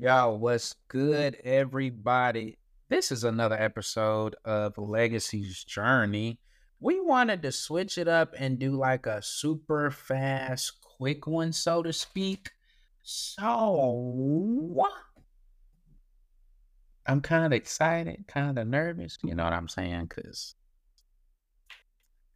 Yo, what's good, everybody? This is another episode of Legacy's Journey. We wanted to switch it up and do like a super fast, quick one, so to speak. So, I'm kind of excited, kind of nervous, you know what I'm saying? Because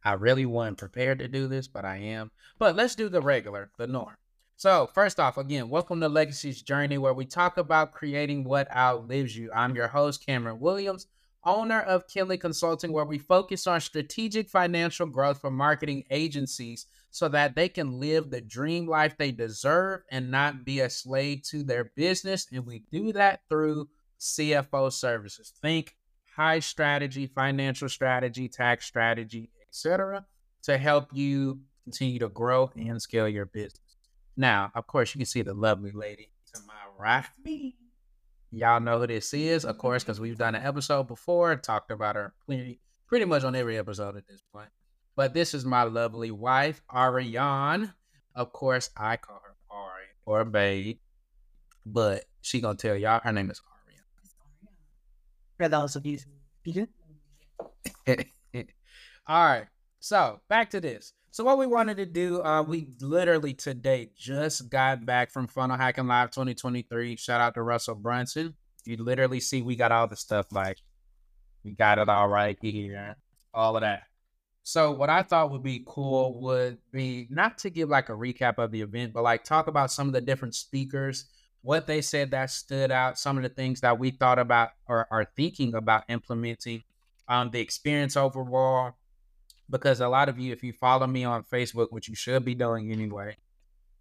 I really wasn't prepared to do this, but I am. But let's do the regular, the norm. So, first off, again, welcome to Legacy's Journey, where we talk about creating what outlives you. I'm your host, Cameron Williams, owner of Kinley Consulting, where we focus on strategic financial growth for marketing agencies so that they can live the dream life they deserve and not be a slave to their business. And we do that through CFO services. Think high strategy, financial strategy, tax strategy, etc., to help you continue to grow and scale your business. Now, of course, you can see the lovely lady to my right. Y'all know who this is, of course, because we've done an episode before, talked about her pretty, pretty much on every episode at this point. But this is my lovely wife, Ariane. Of course, I call her Ari or Babe, but she gonna tell y'all her name is Ariane. For those of you, All right, so back to this. So what we wanted to do, uh, we literally today just got back from Funnel Hacking Live 2023. Shout out to Russell Brunson. You literally see we got all the stuff like we got it all right here, all of that. So what I thought would be cool would be not to give like a recap of the event, but like talk about some of the different speakers, what they said that stood out, some of the things that we thought about or are thinking about implementing, um, the experience overall, because a lot of you, if you follow me on Facebook, which you should be doing anyway,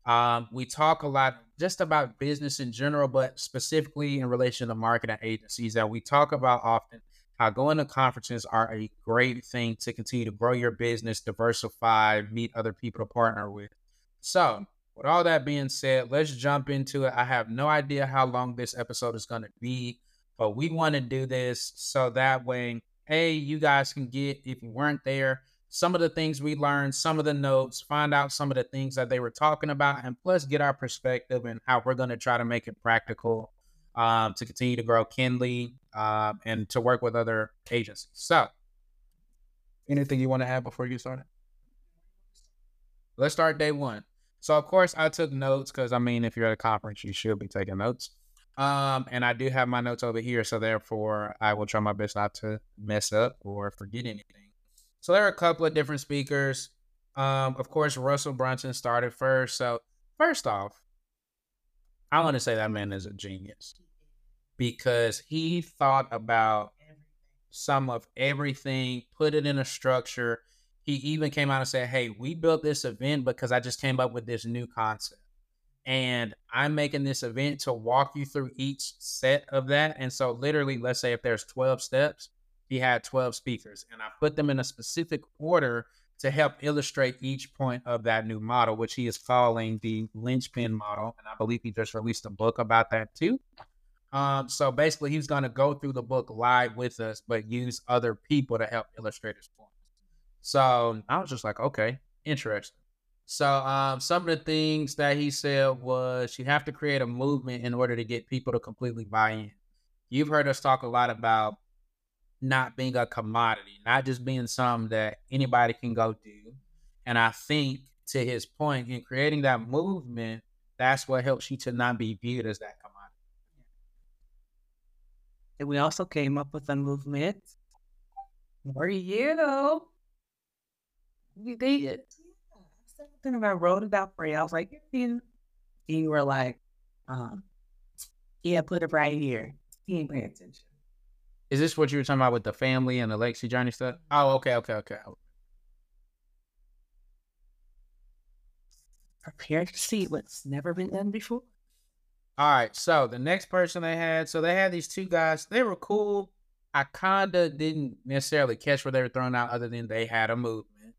um, we talk a lot just about business in general, but specifically in relation to marketing agencies that we talk about often. How going to conferences are a great thing to continue to grow your business, diversify, meet other people to partner with. So, with all that being said, let's jump into it. I have no idea how long this episode is going to be, but we want to do this so that way, hey, you guys can get, if you weren't there, some of the things we learned, some of the notes, find out some of the things that they were talking about, and plus get our perspective and how we're going to try to make it practical um, to continue to grow Kinley um, and to work with other agencies. So, anything you want to add before you start? Let's start day one. So, of course, I took notes because I mean, if you're at a conference, you should be taking notes. Um, and I do have my notes over here, so therefore, I will try my best not to mess up or forget anything. So there are a couple of different speakers. Um, of course, Russell Brunson started first. So first off, I want to say that man is a genius because he thought about some of everything, put it in a structure. He even came out and said, Hey, we built this event because I just came up with this new concept. And I'm making this event to walk you through each set of that. And so, literally, let's say if there's 12 steps, he had 12 speakers, and I put them in a specific order to help illustrate each point of that new model, which he is calling the linchpin model. And I believe he just released a book about that too. Um, so basically, he's going to go through the book live with us, but use other people to help illustrate his points. So I was just like, okay, interesting. So um, some of the things that he said was you have to create a movement in order to get people to completely buy in. You've heard us talk a lot about not being a commodity, not just being something that anybody can go do. And I think to his point in creating that movement, that's what helps you to not be viewed as that commodity. And we also came up with a movement for you. We did. Something I wrote about for you. I was like, you, you were like, um, yeah, put it right here. He ain't paying attention. Is this what you were talking about with the family and the Legacy Journey stuff? Oh, okay, okay, okay. Prepare to see what's never been done before. All right, so the next person they had, so they had these two guys. They were cool. I kinda didn't necessarily catch what they were throwing out, other than they had a movement.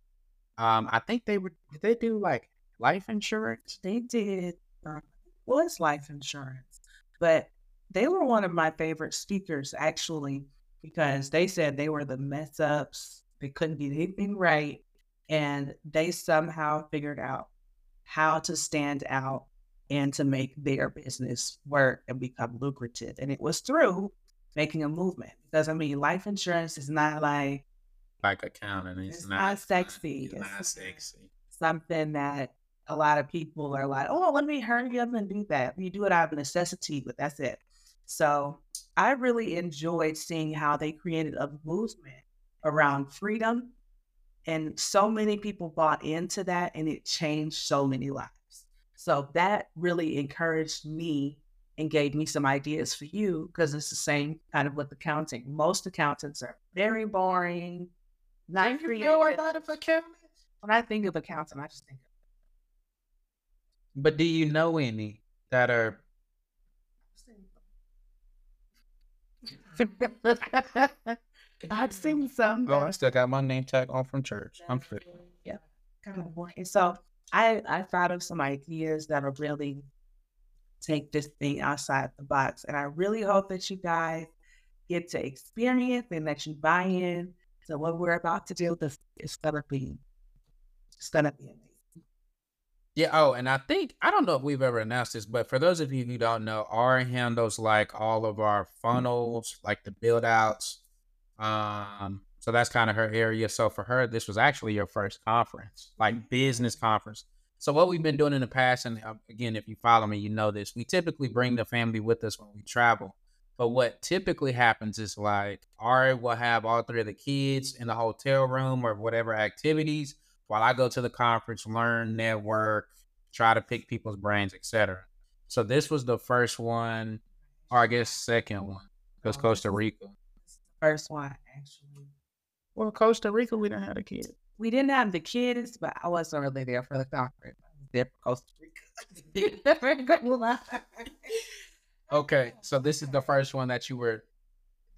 Um, I think they were. Did they do like life insurance? They did. Uh, was life insurance, but they were one of my favorite speakers actually because they said they were the mess ups. They couldn't get anything right. And they somehow figured out how to stand out and to make their business work and become lucrative. And it was through making a movement because I mean, life insurance is not like like accounting. It's, it's not, not sexy. It's not- sexy. something that a lot of people are like, oh, let me hurry up and do that. You do it out of necessity, but that's it. So I really enjoyed seeing how they created a movement around freedom. And so many people bought into that, and it changed so many lives. So that really encouraged me and gave me some ideas for you because it's the same kind of with accounting. Most accountants are very boring, not creative. of accounting? When I think of accounting, I just think But do you know any that are I've seen some. Oh, I still got my name tag on from church. I'm free. Yeah, kind of boring. So I I thought of some ideas that will really take this thing outside the box, and I really hope that you guys get to experience and that you buy in to what we're about to do. This it's gonna be it's gonna be amazing. Yeah. Oh, and I think I don't know if we've ever announced this, but for those of you who don't know, Ari handles like all of our funnels, like the build outs. Um, so that's kind of her area. So for her, this was actually your first conference, like business conference. So what we've been doing in the past, and uh, again, if you follow me, you know this. We typically bring the family with us when we travel. But what typically happens is like Ari will have all three of the kids in the hotel room or whatever activities while I go to the conference, learn, network, try to pick people's brains, etc. So this was the first one, or I guess second one, because oh, Costa Rica. First one actually. Well, Costa Rica, we didn't have a kid. We didn't have the kids, but I wasn't really there for the conference. There for Costa Rica. Okay, so this is the first one that you were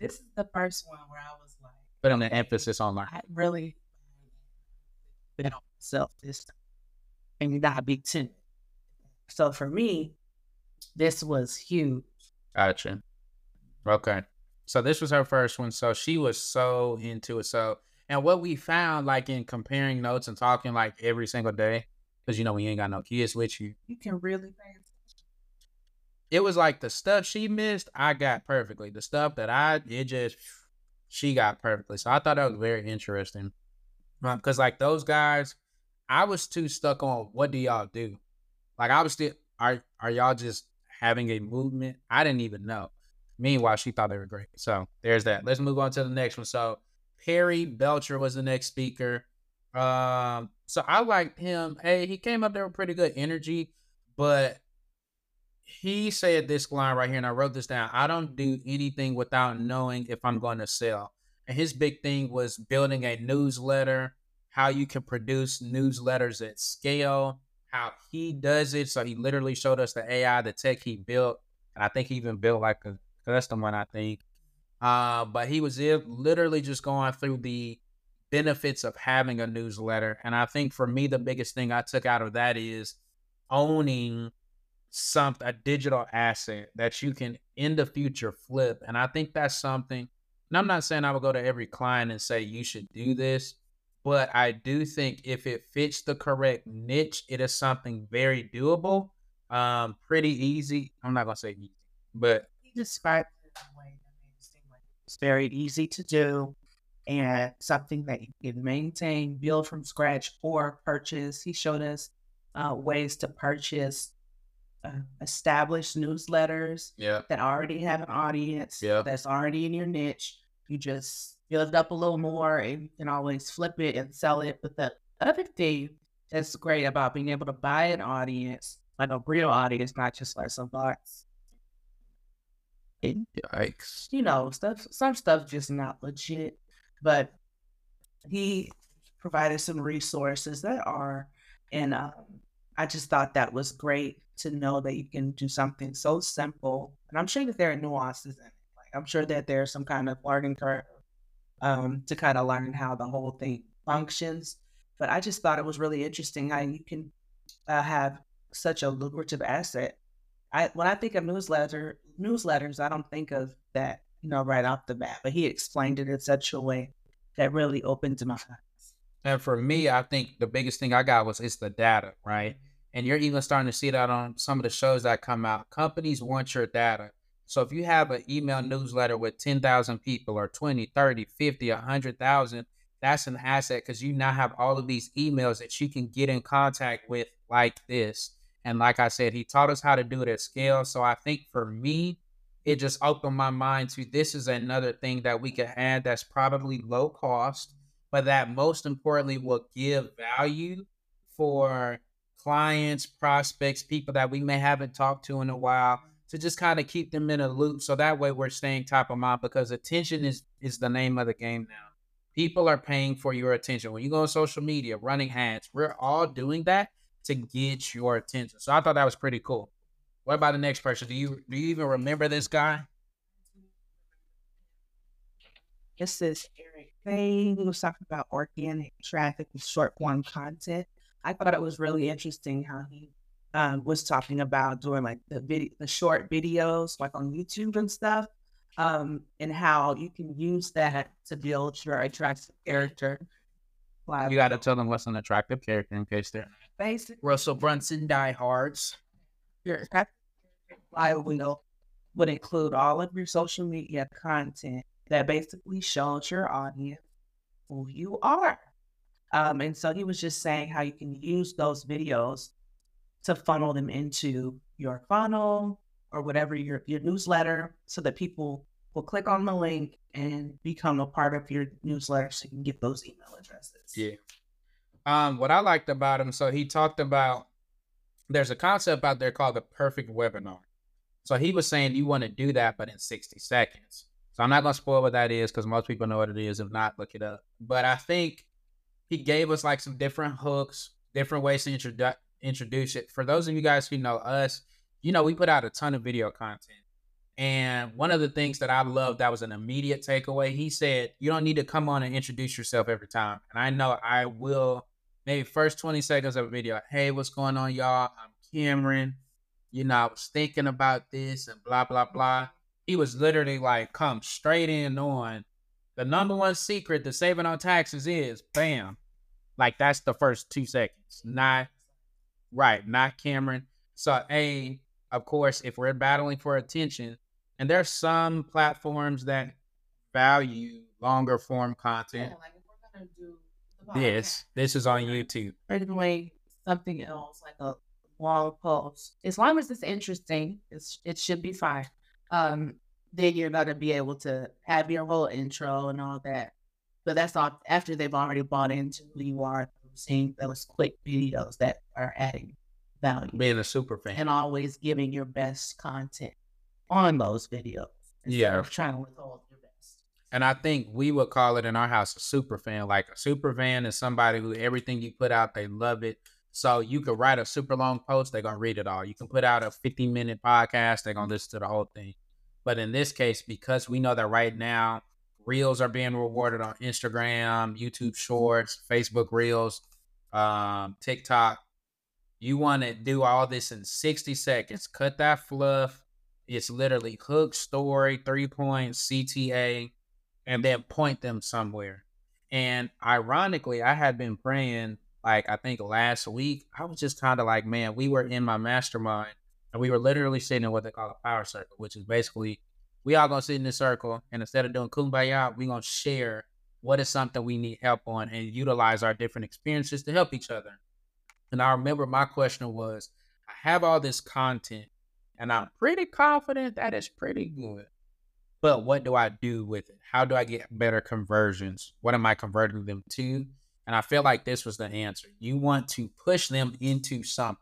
This is the first one where I was like, putting the emphasis on learning. I really been on myself this time and not be timid. So for me, this was huge. Gotcha. Okay. So this was her first one. So she was so into it. So, and what we found, like in comparing notes and talking like every single day, because you know we ain't got no kids with you. You can really pay attention. It was like the stuff she missed, I got perfectly. The stuff that I, it just, she got perfectly. So I thought that was very interesting. Because like those guys, I was too stuck on what do y'all do? Like I was still, are are y'all just having a movement? I didn't even know. Meanwhile, she thought they were great. So there's that. Let's move on to the next one. So Perry Belcher was the next speaker. Um, so I liked him. Hey, he came up there with pretty good energy, but he said this line right here, and I wrote this down. I don't do anything without knowing if I'm going to sell. And his big thing was building a newsletter, how you can produce newsletters at scale, how he does it. So he literally showed us the AI, the tech he built. And I think he even built like a custom one, I think. Uh, but he was literally just going through the benefits of having a newsletter. And I think for me, the biggest thing I took out of that is owning some a digital asset that you can in the future flip. And I think that's something. And I'm not saying I would go to every client and say you should do this, but I do think if it fits the correct niche, it is something very doable, um, pretty easy. I'm not gonna say easy, but described it in a way that like it's very easy to do and something that you can maintain, build from scratch, or purchase. He showed us uh, ways to purchase uh, established newsletters yeah, that already have an audience, Yeah. that's already in your niche. You just build up a little more and you can always flip it and sell it. But the other thing that's great about being able to buy an audience, like a real audience, not just like some bots. It, yikes. you know, stuff some stuff just not legit. But he provided some resources that are and um, I just thought that was great to know that you can do something so simple. And I'm sure that there are nuances in it. Like I'm sure that there's some kind of learning curve um, to kind of learn how the whole thing functions. But I just thought it was really interesting how you can uh, have such a lucrative asset. I when I think of newsletter newsletters, I don't think of that, you know, right off the bat. But he explained it in such a way that really opened my. And for me, I think the biggest thing I got was it's the data, right? and you're even starting to see that on some of the shows that come out. Companies want your data. So if you have an email newsletter with 10,000 people or 20, 30, 50, 100,000, that's an asset because you now have all of these emails that you can get in contact with like this. And like I said, he taught us how to do it at scale. So I think for me, it just opened my mind to this is another thing that we can add that's probably low cost, but that most importantly will give value for clients, prospects, people that we may haven't talked to in a while to just kind of keep them in a loop so that way we're staying top of mind because attention is is the name of the game now. People are paying for your attention. When you go on social media, running ads, we're all doing that to get your attention. So I thought that was pretty cool. What about the next person? Do you do you even remember this guy? This is Eric He was talking about organic traffic and short form content. I thought it was really interesting how he um, was talking about doing like the video, the short videos, like on YouTube and stuff, um, and how you can use that to build your attractive character. You got to tell them what's an attractive character in case they're basic Russell Brunson diehards. Your flywheel would include all of your social media content that basically shows your audience who you are. Um, and so he was just saying how you can use those videos to funnel them into your funnel or whatever your, your newsletter so that people will click on the link and become a part of your newsletter so you can get those email addresses. Yeah. Um, what I liked about him, so he talked about there's a concept out there called the perfect webinar. So he was saying you want to do that, but in 60 seconds. So I'm not gonna spoil what that is because most people know what it is. If not, look it up. But I think he gave us like some different hooks, different ways to introduce introduce it. For those of you guys who know us, you know, we put out a ton of video content. And one of the things that I love that was an immediate takeaway, he said, you don't need to come on and introduce yourself every time. And I know I will maybe first 20 seconds of a video, hey, what's going on, y'all? I'm Cameron. You know, I was thinking about this and blah, blah, blah. He was literally like, come straight in on the number one secret to saving on taxes is bam. Like that's the first two seconds. Not Right, not Cameron. So, A, of course, if we're battling for attention, and there's some platforms that value longer form content. Yeah, like if we're gonna do this, this is on YouTube. Anyway, something else like a long post. As long as it's interesting, it's it should be fine. Um, then you're gonna be able to have your whole intro and all that. But that's all after they've already bought into who you are seeing those quick videos that are adding value. Being a super fan. And always giving your best content on those videos. Yeah. trying to withhold your best. And I think we would call it in our house a super fan. Like a super fan is somebody who everything you put out, they love it. So you could write a super long post, they're gonna read it all. You can put out a 50 minute podcast, they're gonna listen to the whole thing. But in this case, because we know that right now Reels are being rewarded on Instagram, YouTube Shorts, Facebook Reels, um, TikTok. You want to do all this in 60 seconds. Cut that fluff. It's literally hook, story, three points, CTA, and then point them somewhere. And ironically, I had been praying, like, I think last week, I was just kind of like, man, we were in my mastermind and we were literally sitting in what they call a power circle, which is basically we all gonna sit in this circle, and instead of doing kumbaya, we gonna share what is something we need help on and utilize our different experiences to help each other. And I remember my question was, I have all this content, and I'm pretty confident that it's pretty good. But what do I do with it? How do I get better conversions? What am I converting them to? And I feel like this was the answer. You want to push them into something.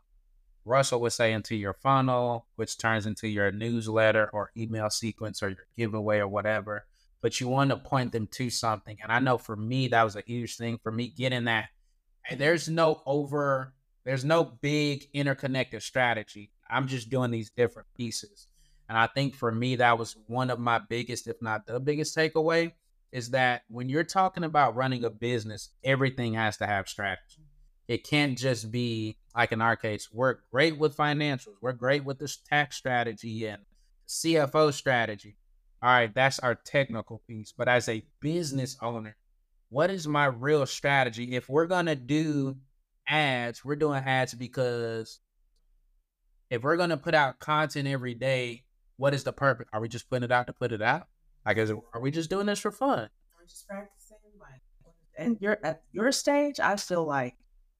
Russell would say into your funnel, which turns into your newsletter or email sequence or your giveaway or whatever. But you want to point them to something. And I know for me, that was a huge thing for me getting that. And there's no over, there's no big interconnected strategy. I'm just doing these different pieces. And I think for me, that was one of my biggest, if not the biggest takeaway, is that when you're talking about running a business, everything has to have strategy. It can't just be like in our case, we're great with financials. We're great with this tax strategy and CFO strategy. All right, that's our technical piece. But as a business owner, what is my real strategy? If we're to do ads, we're doing ads because if we're gonna put out content every day, what is the purpose? Are we just putting it out to put it out? Like, is it, are we just doing this for fun? Just practicing. Like, and you're at your stage. I feel like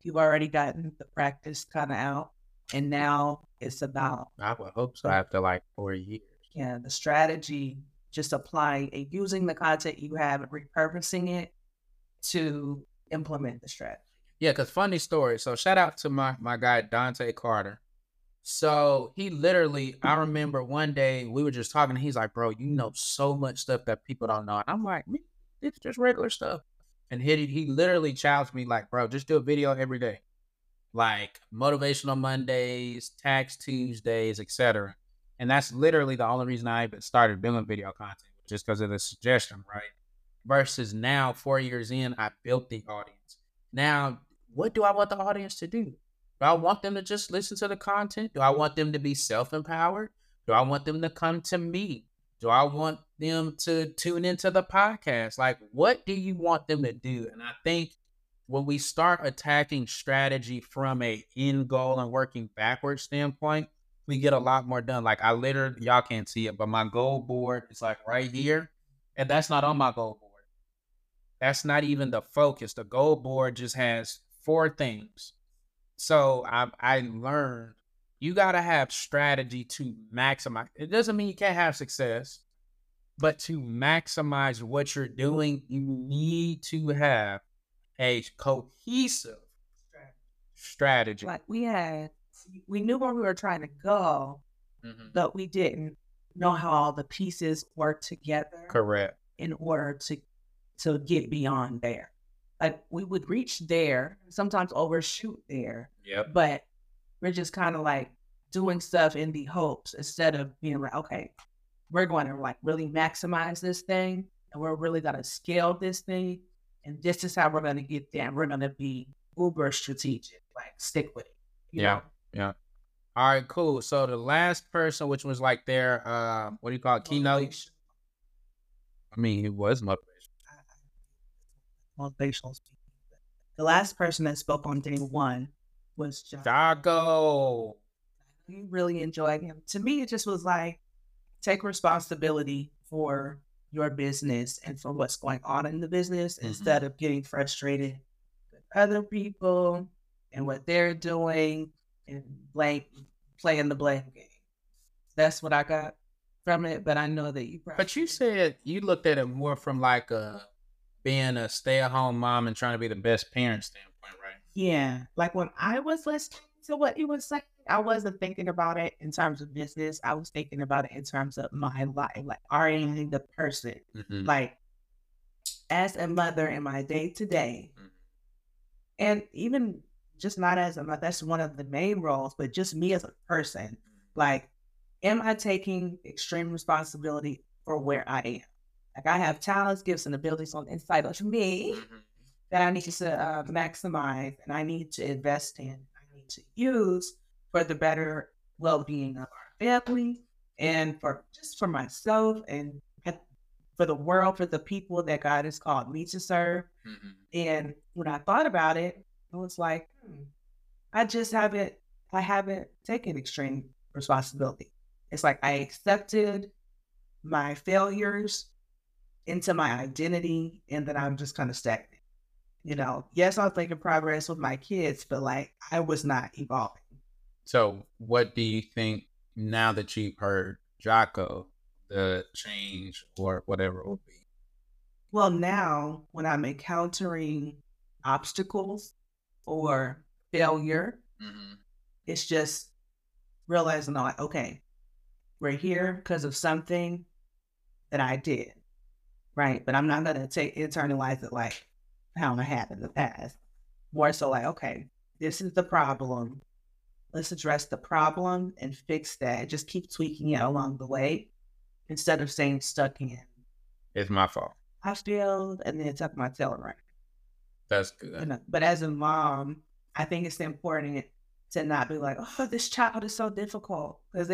you've already gotten the practice kind of out, and now it's about I would hope so. After like four years, yeah, the strategy, just applying and eh, using the content you have and repurposing it to implement the strategy. Yeah, because funny story. So shout out to my my guy Dante Carter. So he literally, I remember one day we were just talking. he's like, "Bro, you know so much stuff that people don't know." And I'm like, "It's just regular stuff." And he he literally challenged me like, "Bro, just do a video every day, like motivational Mondays, tax Tuesdays, etc." And that's literally the only reason I even started building video content, just because of the suggestion, right? Versus now, four years in, I built the audience. Now, what do I want the audience to do? Do I want them to just listen to the content? Do I want them to be self empowered? Do I want them to come to me? Do I want them to tune into the podcast? Like, what do you want them to do? And I think when we start attacking strategy from a end goal and working backwards standpoint, we get a lot more done. Like I literally, y'all can't see it, but my goal board is like right here, and that's not on my goal board. That's not even the focus. The goal board just has four things so I I learned you gotta have strategy to maximize. It doesn't mean you can't have success, but to maximize what you're doing, you need to have a cohesive strategy. Like we had, we knew where we were trying to go, mm-hmm. but we didn't know how all the pieces work together. Correct. In order to to get beyond there like we would reach there, sometimes overshoot there. Yep. But we're just kind of like doing stuff in the hopes instead of being like, okay, we're going to like really maximize this thing and we're really going to scale this thing. And this is how we're going to get there. We're going to be uber strategic, like stick with it. Yeah. Know? Yeah. All right, cool. So the last person, which was like their, uh, what do you call it, keynote? I mean, it was motivation motivational speaking. The last person that spoke on day one was Jocko. We really enjoyed him. To me, it just was like take responsibility for your business and for what's going on in the business mm-hmm. instead of getting frustrated with other people and what they're doing and blame playing the blame game. That's what I got from it. But I know that you. But you said you looked at it more from like a being a stay at home mom and trying to be the best parent standpoint, right? Yeah. Like when I was listening to what he was saying, I wasn't thinking about it in terms of business. I was thinking about it in terms of my life, like orienting the person. Mm-hmm. Like as a mother in my day to day, and even just not as a mother, that's one of the main roles, but just me as a person. Mm-hmm. Like, am I taking extreme responsibility for where I am? Like I have talents, gifts, and abilities on the inside of me mm-hmm. that I need to uh, maximize and I need to invest in. I need to use for the better well-being of our family and for just for myself and for the world, for the people that God has called me to serve. Mm-hmm. And when I thought about it, I was like, hmm, I just haven't, I haven't taken extreme responsibility. It's like I accepted my failures into my identity and then I'm just kind of stagnant. You know, yes, I was making progress with my kids, but like I was not evolving. So, what do you think now that you've heard Jocko, the change or whatever it will be? Well, now when I'm encountering obstacles or failure, mm-hmm. it's just realizing, like, okay, we're here because of something that I did right? But I'm not gonna take internalize it like how it happened in the past. More so like, okay, this is the problem. Let's address the problem and fix that. Just keep tweaking it along the way instead of staying stuck in. It's my fault. I failed and then tuck my tail right. That's good. But as a mom, I think it's important to not be like, oh, this child is so difficult. Because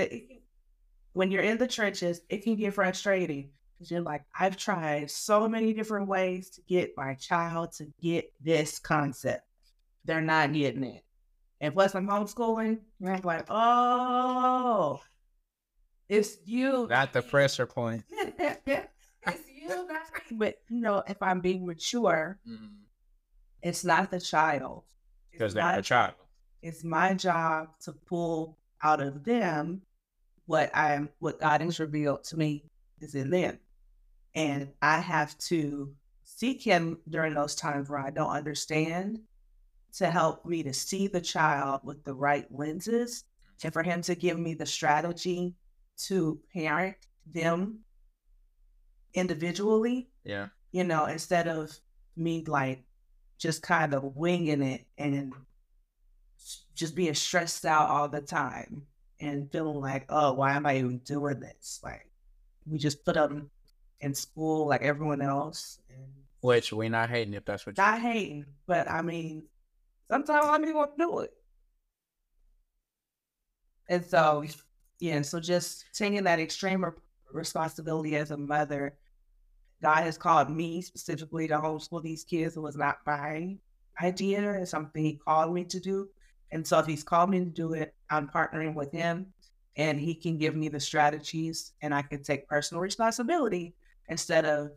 when you're in the trenches, it can get frustrating Because you're like, I've tried so many different ways to get my child to get this concept. They're not getting it. And plus, I'm homeschooling. And I'm like, oh, it's you. Not the pressure point. it's you, not me. But you know, if I'm being mature, mm-hmm. it's not the child. It's Because they're my- a child. It's my job to pull out of them what I am, what God has revealed to me is in them, and I have to seek Him during those times where I don't understand, to help me to see the child with the right lenses, and for Him to give me the strategy to parent them individually Yeah. you know, instead of me like just kind of winging it and just being stressed out all the time and feeling like, oh, why am I even doing this? Like, we just put them in school like everyone else. And Which we're not hating if that's what not hating, but I mean, sometimes I don't even want to do it. And so, yeah, so just taking that extreme responsibility as a mother, God has called me specifically to homeschool these kids. It was not my idea. It's something He called me to do. And so, if He's called me to do it, I'm partnering with Him and He can give me the strategies and I can take personal responsibility instead of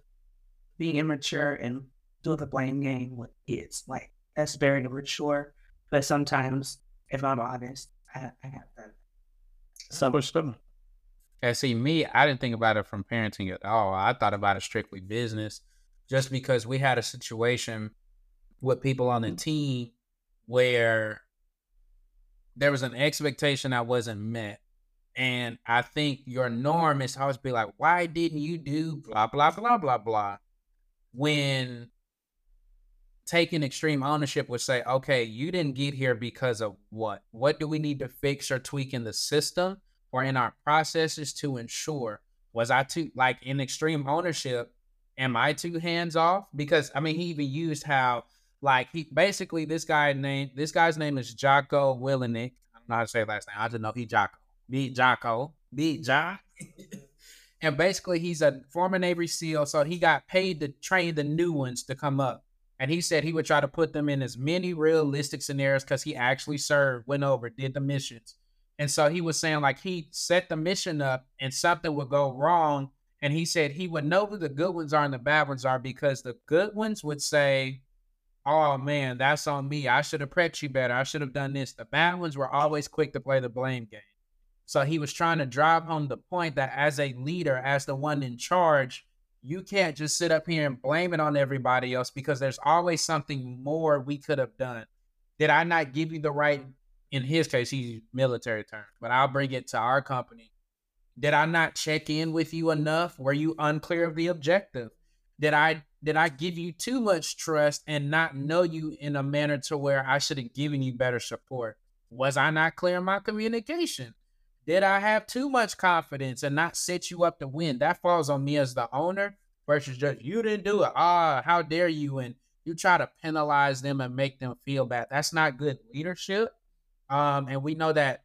being immature and do the blame game with kids. Like, that's very immature. But sometimes, if I'm honest, I, I have that. So, and see, me, I didn't think about it from parenting at all. I thought about it strictly business, just because we had a situation with people on the mm. team where there was an expectation that wasn't met. And I think your norm is to always be like, why didn't you do blah, blah, blah, blah, blah? When taking extreme ownership would say, okay, you didn't get here because of what? What do we need to fix or tweak in the system or in our processes to ensure? Was I too, like in extreme ownership, am I too hands off? Because I mean, he even used how, like, he basically, this guy named, this guy's name is Jocko Willenick. I don't know how to say last name. I just know he Jocko. Beat Jocko. Beat Jock. and basically, he's a former Navy SEAL. So he got paid to train the new ones to come up. And he said he would try to put them in as many realistic scenarios because he actually served, went over, did the missions. And so he was saying, like, he set the mission up and something would go wrong. And he said he would know who the good ones are and the bad ones are because the good ones would say, Oh man, that's on me. I should have prepped you better. I should have done this. The bad ones were always quick to play the blame game. So he was trying to drive home the point that as a leader, as the one in charge, you can't just sit up here and blame it on everybody else because there's always something more we could have done. Did I not give you the right? In his case, he's military term, but I'll bring it to our company. Did I not check in with you enough? Were you unclear of the objective? Did I did I give you too much trust and not know you in a manner to where I should have given you better support? Was I not clear in my communication? Did I have too much confidence and not set you up to win? That falls on me as the owner versus just you didn't do it. Ah, how dare you? And you try to penalize them and make them feel bad. That's not good leadership. Um, and we know that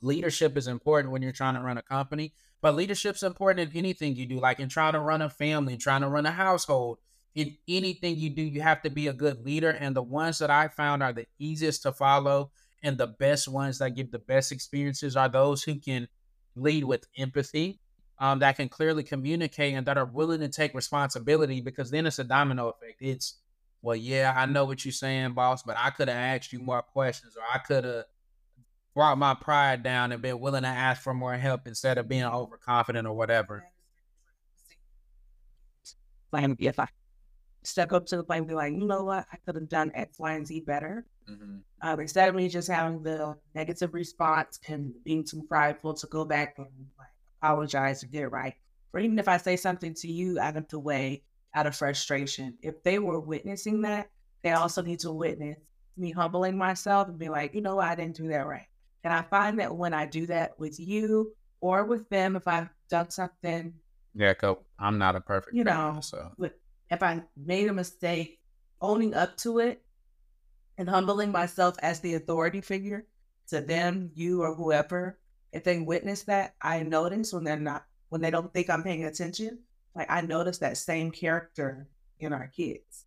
leadership is important when you're trying to run a company, but leadership's important in anything you do, like in trying to run a family, trying to run a household. In anything you do, you have to be a good leader. And the ones that I found are the easiest to follow and the best ones that give the best experiences are those who can lead with empathy, um, that can clearly communicate and that are willing to take responsibility because then it's a domino effect. It's, well, yeah, I know what you're saying, boss, but I could have asked you more questions or I could have brought my pride down and been willing to ask for more help instead of being overconfident or whatever. If I step up to the plate and be like, you know what, I could have done X, Y, and Z better. Mm-hmm. Um, instead of me just having the negative response and being too prideful to go back and like apologize and get it right. Or even if I say something to you out of the way, out of frustration, if they were witnessing that, they also need to witness me humbling myself and be like, you know what, I didn't do that right. And I find that when I do that with you or with them, if I've done something Yeah, cause I'm not a perfect, You parent, know, so if I made a mistake, owning up to it and humbling myself as the authority figure to them, you or whoever, if they witness that, I notice when they're not, when they don't think I'm paying attention, like I notice that same character in our kids.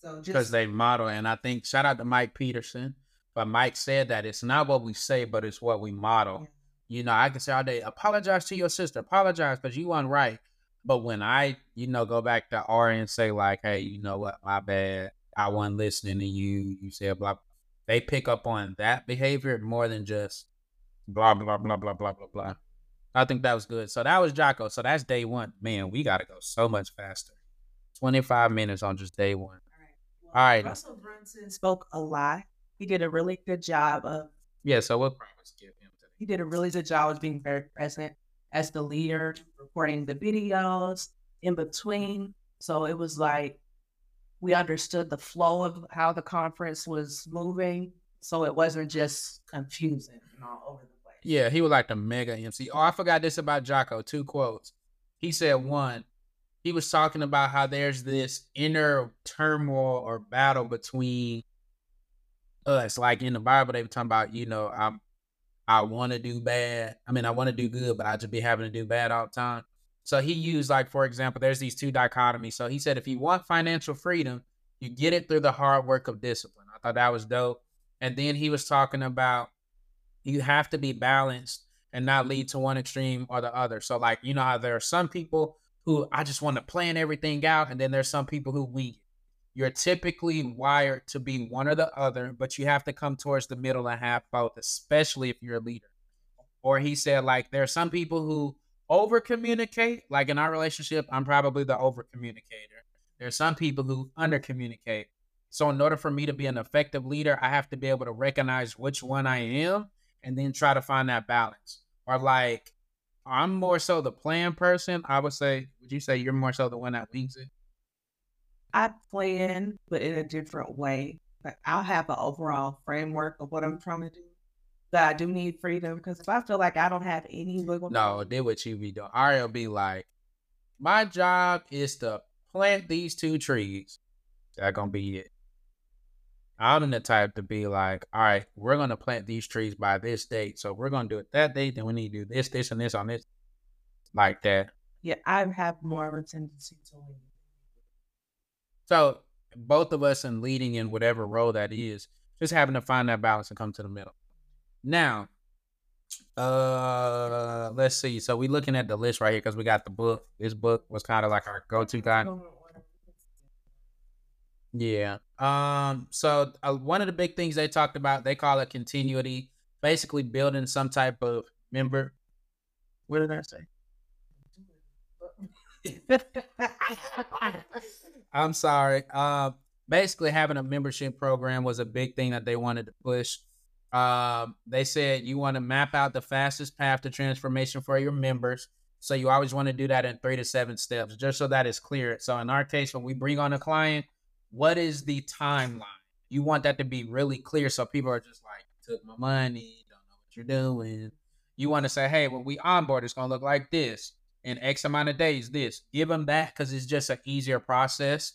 So because they model, and I think shout out to Mike Peterson. But Mike said that it's not what we say, but it's what we model. You know, I can say all day, apologize to your sister, apologize because you weren't right. But when I, you know, go back to R and say, like, hey, you know what, my bad. I wasn't listening to you. You said blah. They pick up on that behavior more than just blah, blah, blah, blah, blah, blah, blah. I think that was good. So that was Jocko. So that's day one. Man, we got to go so much faster. 25 minutes on just day one. All right. Russell Brunson spoke a lot. He did a really good job of. Yeah, so we'll promise give him today. He did a really good job of being very present as the leader, recording the videos in between. So it was like we understood the flow of how the conference was moving. So it wasn't just confusing and all over the place. Yeah, he was like the mega MC. Oh, I forgot this about Jocko. Two quotes. He said one, he was talking about how there's this inner turmoil or battle between us. Like in the Bible, they were talking about, you know, I'm I want to do bad. I mean, I want to do good, but I just be having to do bad all the time. So he used like, for example, there's these two dichotomies. So he said, if you want financial freedom, you get it through the hard work of discipline. I thought that was dope. And then he was talking about you have to be balanced and not lead to one extreme or the other. So like, you know how there are some people who I just want to plan everything out, and then there's some people who we you're typically wired to be one or the other, but you have to come towards the middle and have both, especially if you're a leader. Or he said, like, there are some people who over communicate. Like in our relationship, I'm probably the over communicator. There's some people who under communicate. So, in order for me to be an effective leader, I have to be able to recognize which one I am and then try to find that balance. Or, like, I'm more so the plan person. I would say, would you say you're more so the one that leads it? I plan, but in a different way. But I'll have an overall framework of what I'm trying to do. But I do need freedom because if I feel like I don't have any wiggle No, did what you be doing. Ariel be like, my job is to plant these two trees. That gonna be it. I'm the type to be like, all right, we're gonna plant these trees by this date. So we're gonna do it that date, then we need to do this, this, and this on this. Like that. Yeah, I have more of a tendency to. So both of us in leading in whatever role that is, just having to find that balance and come to the middle. Now, uh, let's see. So we're looking at the list right here because we got the book. This book was kind of like our go-to guide. Yeah. Um. So uh, one of the big things they talked about, they call it continuity, basically building some type of member. What did I say? I'm sorry. Uh, basically, having a membership program was a big thing that they wanted to push. Um, they said you want to map out the fastest path to transformation for your members. So you always want to do that in three to seven steps, just so that is clear. So in our case, when we bring on a client, what is the timeline? You want that to be really clear, so people are just like, "Took my money, don't know what you're doing." You want to say, "Hey, when we onboard, it's gonna look like this." in X amount of days. This give them that because it's just an easier process.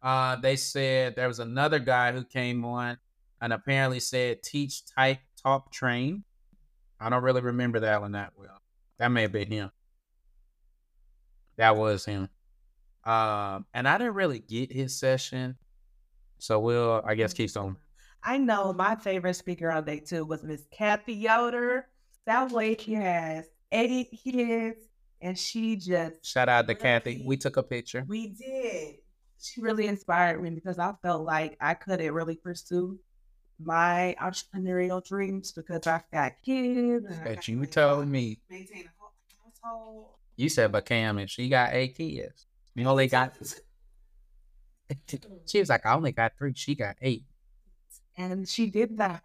Uh, they said there was another guy who came on and apparently said teach, type, talk, train. I don't really remember that one that well. That may have been him. That was him. Um, and I didn't really get his session, so we'll I guess keep on. I know my favorite speaker on day two was Miss Kathy Yoder. That lady has eight kids and she just shout out to Kathy. We took a picture. We did. She really inspired me because I felt like I couldn't really pursue my entrepreneurial dreams because I've got kids. That you told me. Maintain a household. You said, but Cam, and she got eight kids. You only got. she was like, I only got three. She got eight. And she did that.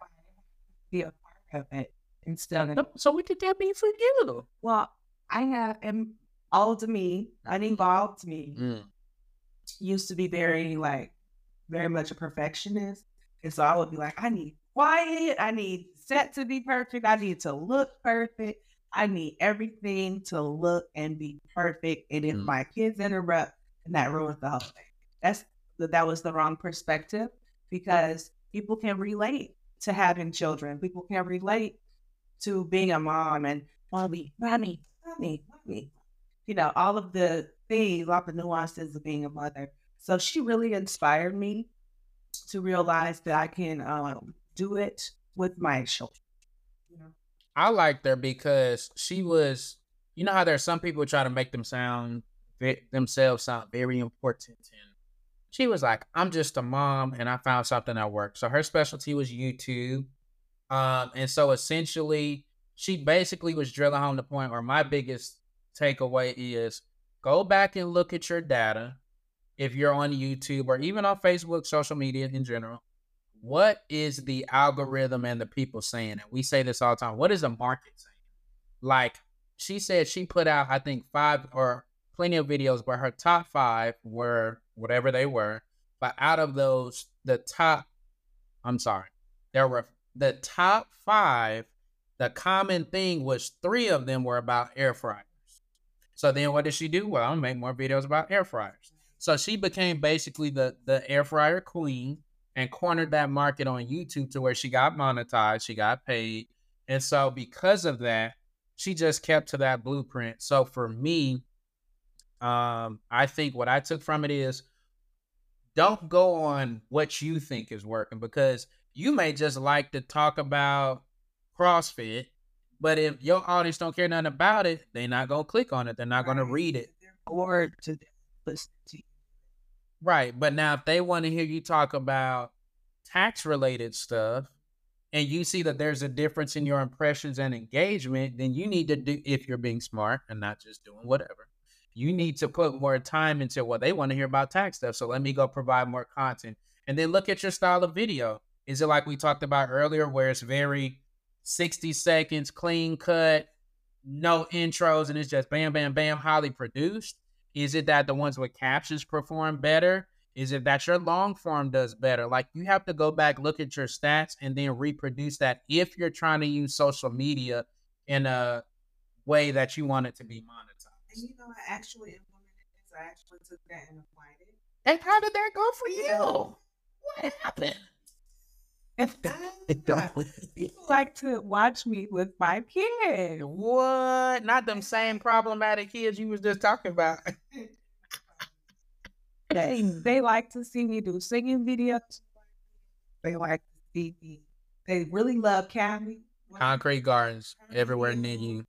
Be a part of it instead of. So what did that mean for you? Well, I have am all to me, uninvolved me, mm. used to be very like very much a perfectionist. And so I would be like, I need quiet, I need set to be perfect, I need to look perfect. I need everything to look and be perfect. And if mm. my kids interrupt, and that ruins the whole thing. That's that was the wrong perspective because people can relate to having children. People can relate to being a mom and mommy, mommy, mommy, me. You know, all of the things, all the nuances of being a mother. So she really inspired me to realize that I can um, do it with my children. I liked her because she was, you know how there's some people try to make them sound themselves sound very important and she was like, I'm just a mom and I found something that worked. So her specialty was YouTube. Um, and so essentially she basically was drilling home the point where my biggest takeaway is go back and look at your data if you're on YouTube or even on Facebook, social media in general. What is the algorithm and the people saying? And we say this all the time. What is the market saying? Like she said, she put out, I think, five or plenty of videos, but her top five were whatever they were. But out of those, the top, I'm sorry, there were the top five. The common thing was three of them were about air fryers. So then what did she do? Well, I'll make more videos about air fryers. So she became basically the the air fryer queen and cornered that market on YouTube to where she got monetized, she got paid. And so because of that, she just kept to that blueprint. So for me, um, I think what I took from it is don't go on what you think is working because you may just like to talk about CrossFit, but if your audience don't care nothing about it, they're not gonna click on it. They're not gonna read it. Or to listen to you. Right. But now if they want to hear you talk about tax related stuff and you see that there's a difference in your impressions and engagement, then you need to do if you're being smart and not just doing whatever. You need to put more time into what they want to hear about tax stuff. So let me go provide more content. And then look at your style of video. Is it like we talked about earlier, where it's very 60 seconds, clean cut, no intros, and it's just bam, bam, bam, highly produced? Is it that the ones with captions perform better? Is it that your long form does better? Like you have to go back, look at your stats, and then reproduce that if you're trying to use social media in a way that you want it to be monetized. And you know, I actually implemented this. I actually took that and applied it. And how did that go for you? What happened? People like to watch me with my kids. What? Not them same problematic kids you was just talking about. they they like to see me do singing videos. They like to see me. They really love Cali. Concrete Gardens everywhere near you.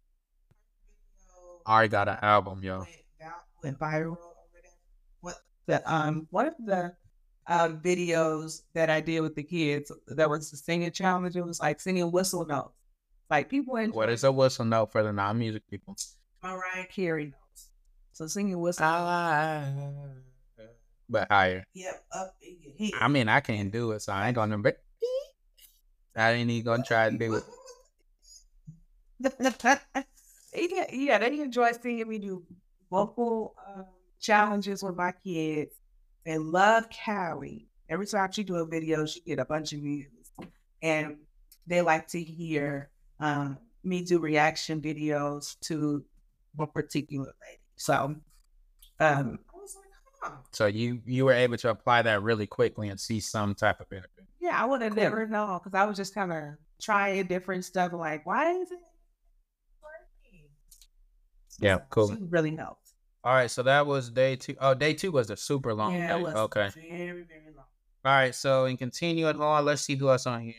Already got an album, yo. Went viral. What the um one of the um, videos that I did with the kids. That was the singing challenge. It was like singing whistle notes. Like people enjoy. What is a whistle note for the non-music people? Mariah Carey notes. So singing whistle. Ah, but higher. Yep, up in your head. I mean, I can't do it, so I ain't gonna. I ain't even gonna try to do it. yeah, yeah, they enjoy seeing me do vocal uh, challenges with my kids they love Carrie. Every time she do a video, she get a bunch of views, and they like to hear um, me do reaction videos to a particular lady. So, um, so you you were able to apply that really quickly and see some type of benefit. Yeah, I would have cool. never known because I was just kind of trying different stuff. Like, why is it working? Yeah, cool. She really knows. All right, so that was day two. Oh, day two was a super long yeah, day. okay. Very, very long. All right, so in continuing on, let's see who else on here.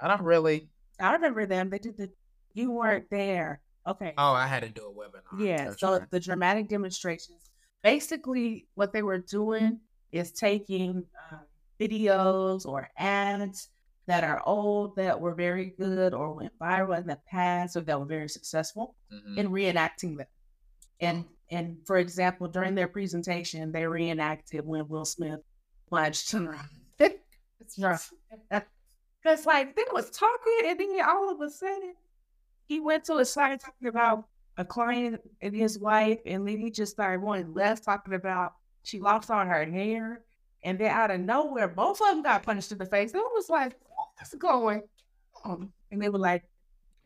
I don't really. I remember them. They did the. You weren't there. Okay. Oh, I had to do a webinar. Yeah. That's so right. the dramatic demonstrations. Basically, what they were doing is taking uh, videos or ads that are old that were very good or went viral in the past or that were very successful mm-hmm. and reenacting them. And and for example, during their presentation, they reenacted when Will Smith plunged to the Because like they was talking, and then all of a sudden he went to a side talking about a client and his wife, and then he just started going left talking about she lost on her hair, and then out of nowhere, both of them got punched in the face. It was like, what's going on? And they were like,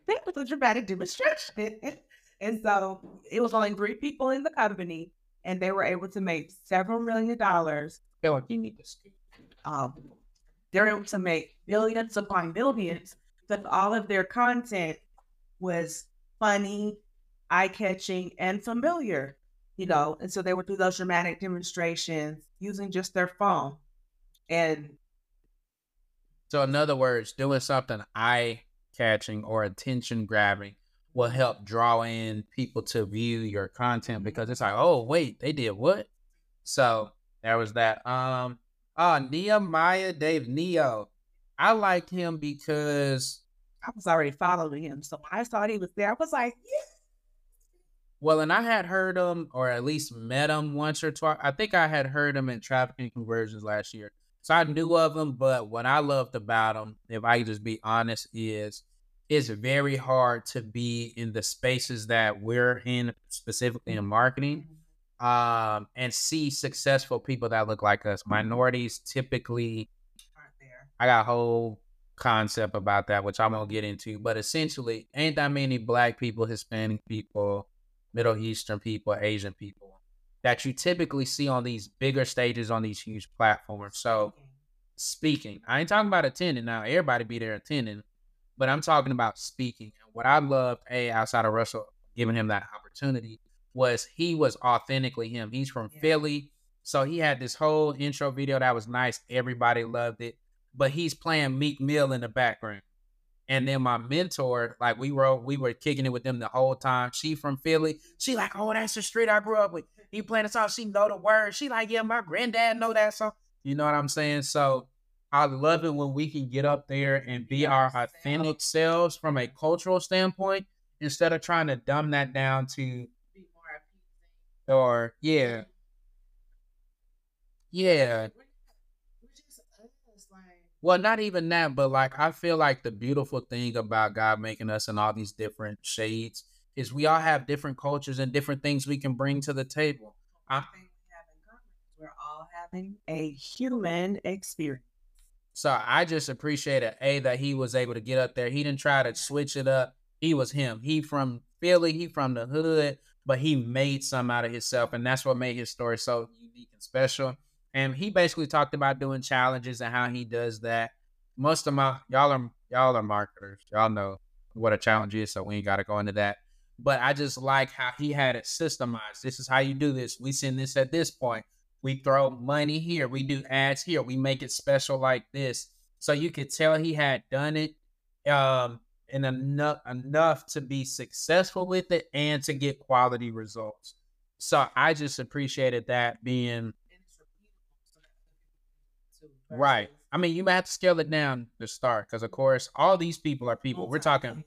that was a dramatic demonstration. And so it was only three people in the company, and they were able to make several million dollars. They're like, you need to Um, they're able to make billions upon billions because all of their content was funny, eye catching, and familiar, you know. And so they would do those dramatic demonstrations using just their phone. And So, in other words, doing something eye catching or attention grabbing will help draw in people to view your content because it's like, oh wait, they did what? So there was that. Um, uh, Nehemiah Davis. I like him because I was already following him, so I thought he was there. I was like, yeah. Well, and I had heard him, or at least met him once or twice. I think I had heard him in Traffic and Conversions last year, so I knew of him. But what I loved about him, if I just be honest, is it's very hard to be in the spaces that we're in, specifically in marketing, um, and see successful people that look like us. Minorities typically aren't there. I got a whole concept about that, which I'm gonna get into. But essentially, ain't that many black people, Hispanic people, Middle Eastern people, Asian people that you typically see on these bigger stages on these huge platforms. So speaking, I ain't talking about attending now. Everybody be there attending but I'm talking about speaking. And what I loved, a outside of Russell giving him that opportunity, was he was authentically him. He's from yeah. Philly, so he had this whole intro video that was nice. Everybody loved it, but he's playing Meek Mill in the background. And then my mentor, like we were, we were kicking it with them the whole time. She from Philly. She like, oh, that's the street I grew up with. He playing the song. She know the words. She like, yeah, my granddad know that song. You know what I'm saying? So I love it when we can get up there and be our authentic selves from a cultural standpoint instead of trying to dumb that down to or yeah. Yeah. Well, not even that, but like I feel like the beautiful thing about God making us in all these different shades is we all have different cultures and different things we can bring to the table. I, we're all having a human experience. So I just appreciated a that he was able to get up there. He didn't try to switch it up. He was him. He from Philly. He from the hood, but he made some out of himself, and that's what made his story so unique and special. And he basically talked about doing challenges and how he does that. Most of my y'all are y'all are marketers. Y'all know what a challenge is, so we ain't got to go into that. But I just like how he had it systemized. This is how you do this. We send this at this point. We throw money here. We do ads here. We make it special like this. So you could tell he had done it um, and enough enough to be successful with it and to get quality results. So I just appreciated that being right. I mean, you might have to scale it down to start because, of course, all these people are people. We're talking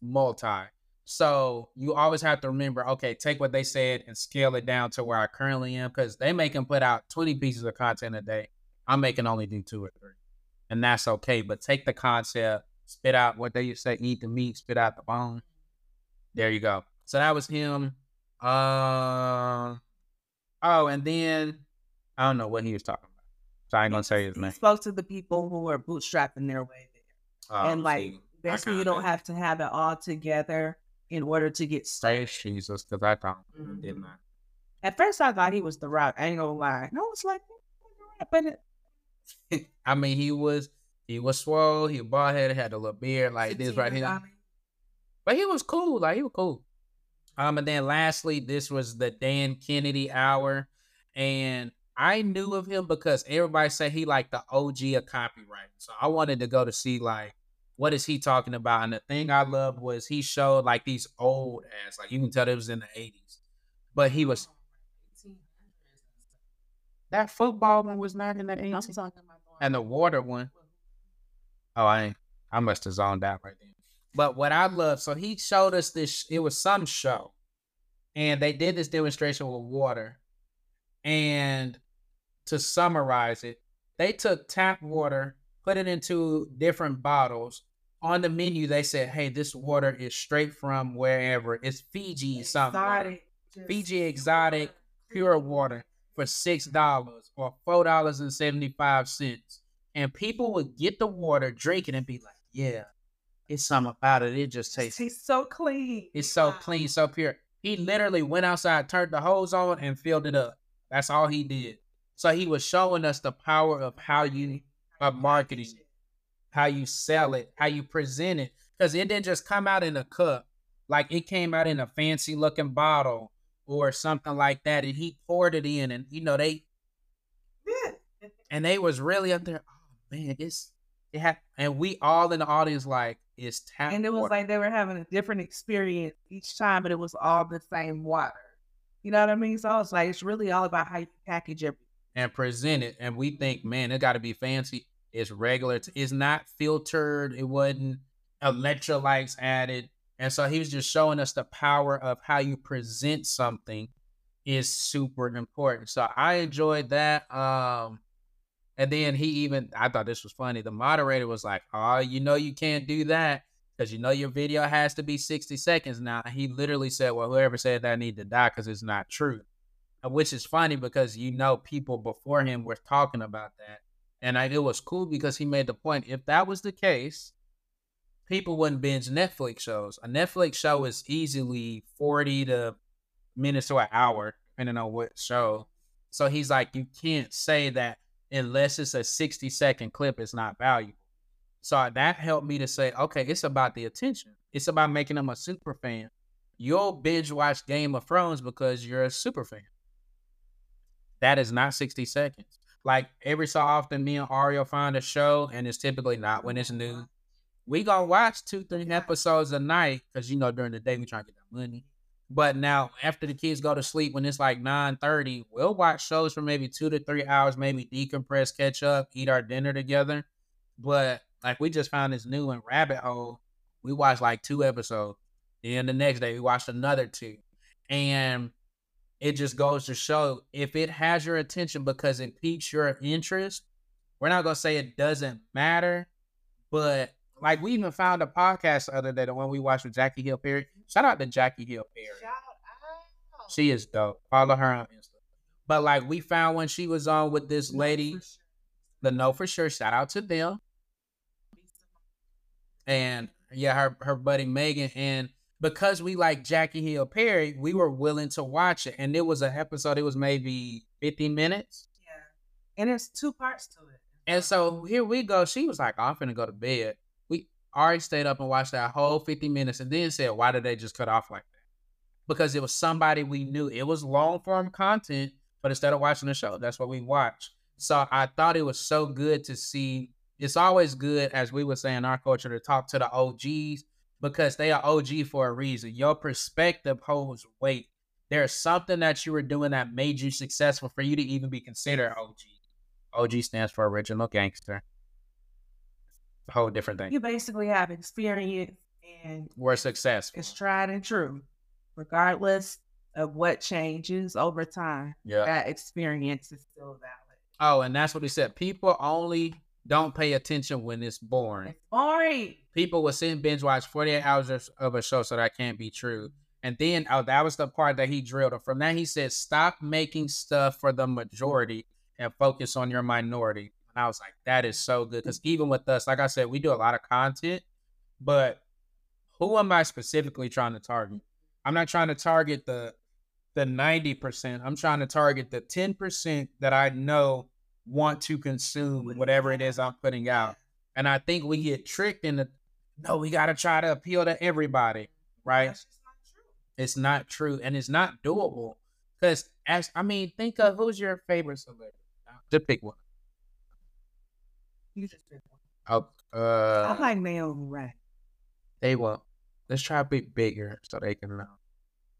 multi. So you always have to remember, okay, take what they said and scale it down to where I currently am because they make them put out 20 pieces of content a day. I'm making only do two or three. And that's okay. But take the concept, spit out what they say, eat the meat, spit out the bone. There you go. So that was him. Uh, oh, and then I don't know what he was talking about. So I ain't gonna say his name. He spoke to the people who are bootstrapping their way there. Oh, and like basically you don't have to have it all together in order to get started. Jesus, because I thought mm-hmm. did not. At first, I thought he was the rock. I ain't gonna lie. No, it's like, but it... I mean, he was he was swole. He was bald headed, had a little beard like this right here. But he was cool. Like he was cool. Um, and then lastly, this was the Dan Kennedy hour, and I knew of him because everybody said he like the OG of copywriting. So I wanted to go to see like what is he talking about? And the thing I loved was he showed like these old ads, like you can tell it was in the eighties, but he was. That football one was not in the eighties, and the water one. Oh, I I must have zoned out right then. But what I love, so he showed us this. It was some show, and they did this demonstration with water. And to summarize it, they took tap water put it into different bottles. On the menu, they said, "Hey, this water is straight from wherever. It's Fiji something. Fiji exotic pure water for six dollars or four dollars and seventy five cents." And people would get the water, drink it, and be like, "Yeah, it's something about it. It just tastes. It's so clean. It's so wow. clean, so pure." He literally went outside, turned the hose on, and filled it up. That's all he did. So he was showing us the power of how you of marketing, how you sell it, how you present it. Because it didn't just come out in a cup, like it came out in a fancy looking bottle or something like that. And he poured it in, and you know, they and they was really up there. Oh man, it's It had, and we all in the audience like it's tap And it was water. like they were having a different experience each time, but it was all the same water. You know what I mean? So it's like it's really all about how you package everything. and present it, and we think, man, it got to be fancy. It's regular. It's, not filtered. It wasn't electrolytes added, and so he was just showing us the power of how you present something is super important. So I enjoyed that. Um, and then he even, I thought this was funny. The moderator was like, "Oh, you know, you can't do that." Because you know your video has to be 60 seconds now. He literally said, Well, whoever said that need to die because it's not true. Uh, which is funny because you know people before him were talking about that. And I, it was cool because he made the point if that was the case, people wouldn't binge Netflix shows. A Netflix show is easily 40 to minutes to an hour, depending on what show. So he's like, you can't say that unless it's a 60 second clip, it's not valuable. So that helped me to say, okay, it's about the attention. It's about making them a super fan. You'll binge watch Game of Thrones because you're a super fan. That is not 60 seconds. Like every so often, me and Ario find a show, and it's typically not when it's new. We gonna watch two, three episodes a night because you know during the day we try to get that money. But now after the kids go to sleep, when it's like nine thirty, we'll watch shows for maybe two to three hours, maybe decompress, catch up, eat our dinner together. But like we just found this new one, Rabbit Hole. We watched like two episodes. Then the next day we watched another two. And it just goes to show if it has your attention because it piques your interest, we're not gonna say it doesn't matter, but like we even found a podcast the other day, the one we watched with Jackie Hill Perry. Shout out to Jackie Hill Perry. Shout out. She is dope. Follow her on Insta. But like we found when she was on with this lady, the know for sure. Shout out to them. And yeah, her her buddy Megan. And because we like Jackie Hill Perry, we were willing to watch it. And it was an episode, it was maybe 15 minutes. Yeah. And there's two parts to it. And so here we go. She was like, oh, I'm finna go to bed. We already stayed up and watched that whole 50 minutes and then said, why did they just cut off like that? Because it was somebody we knew. It was long form content, but instead of watching the show, that's what we watched. So I thought it was so good to see. It's always good, as we would say in our culture, to talk to the OGs because they are OG for a reason. Your perspective holds weight. There's something that you were doing that made you successful for you to even be considered OG. OG stands for original gangster. A whole different thing. You basically have experience and We're successful. it's tried and true, regardless of what changes over time. Yeah. That experience is still valid. Oh, and that's what he said. People only don't pay attention when it's boring. It's boring. People will sit and binge watch 48 hours of- of a show, so that can't be true. And then, oh, that was the part that he drilled. And from that, he said, stop making stuff for the majority and focus on your minority. And I was like, that is so good. Because even with us, like I said, we do a lot of content, but who am I specifically trying to target? I'm not trying to target the the 90%. I'm trying to target the 10% that I know want to consume whatever it is I'm putting out. And I think we get tricked into no, we gotta try to appeal to everybody, right? That's just not true. It's not true and it's not doable. Because as I mean, think of who's your favorite celebrity. Just pick one. You just pick one. Oh, I uh, like Naomi Rack. they will. Let's try to be bigger so they can know.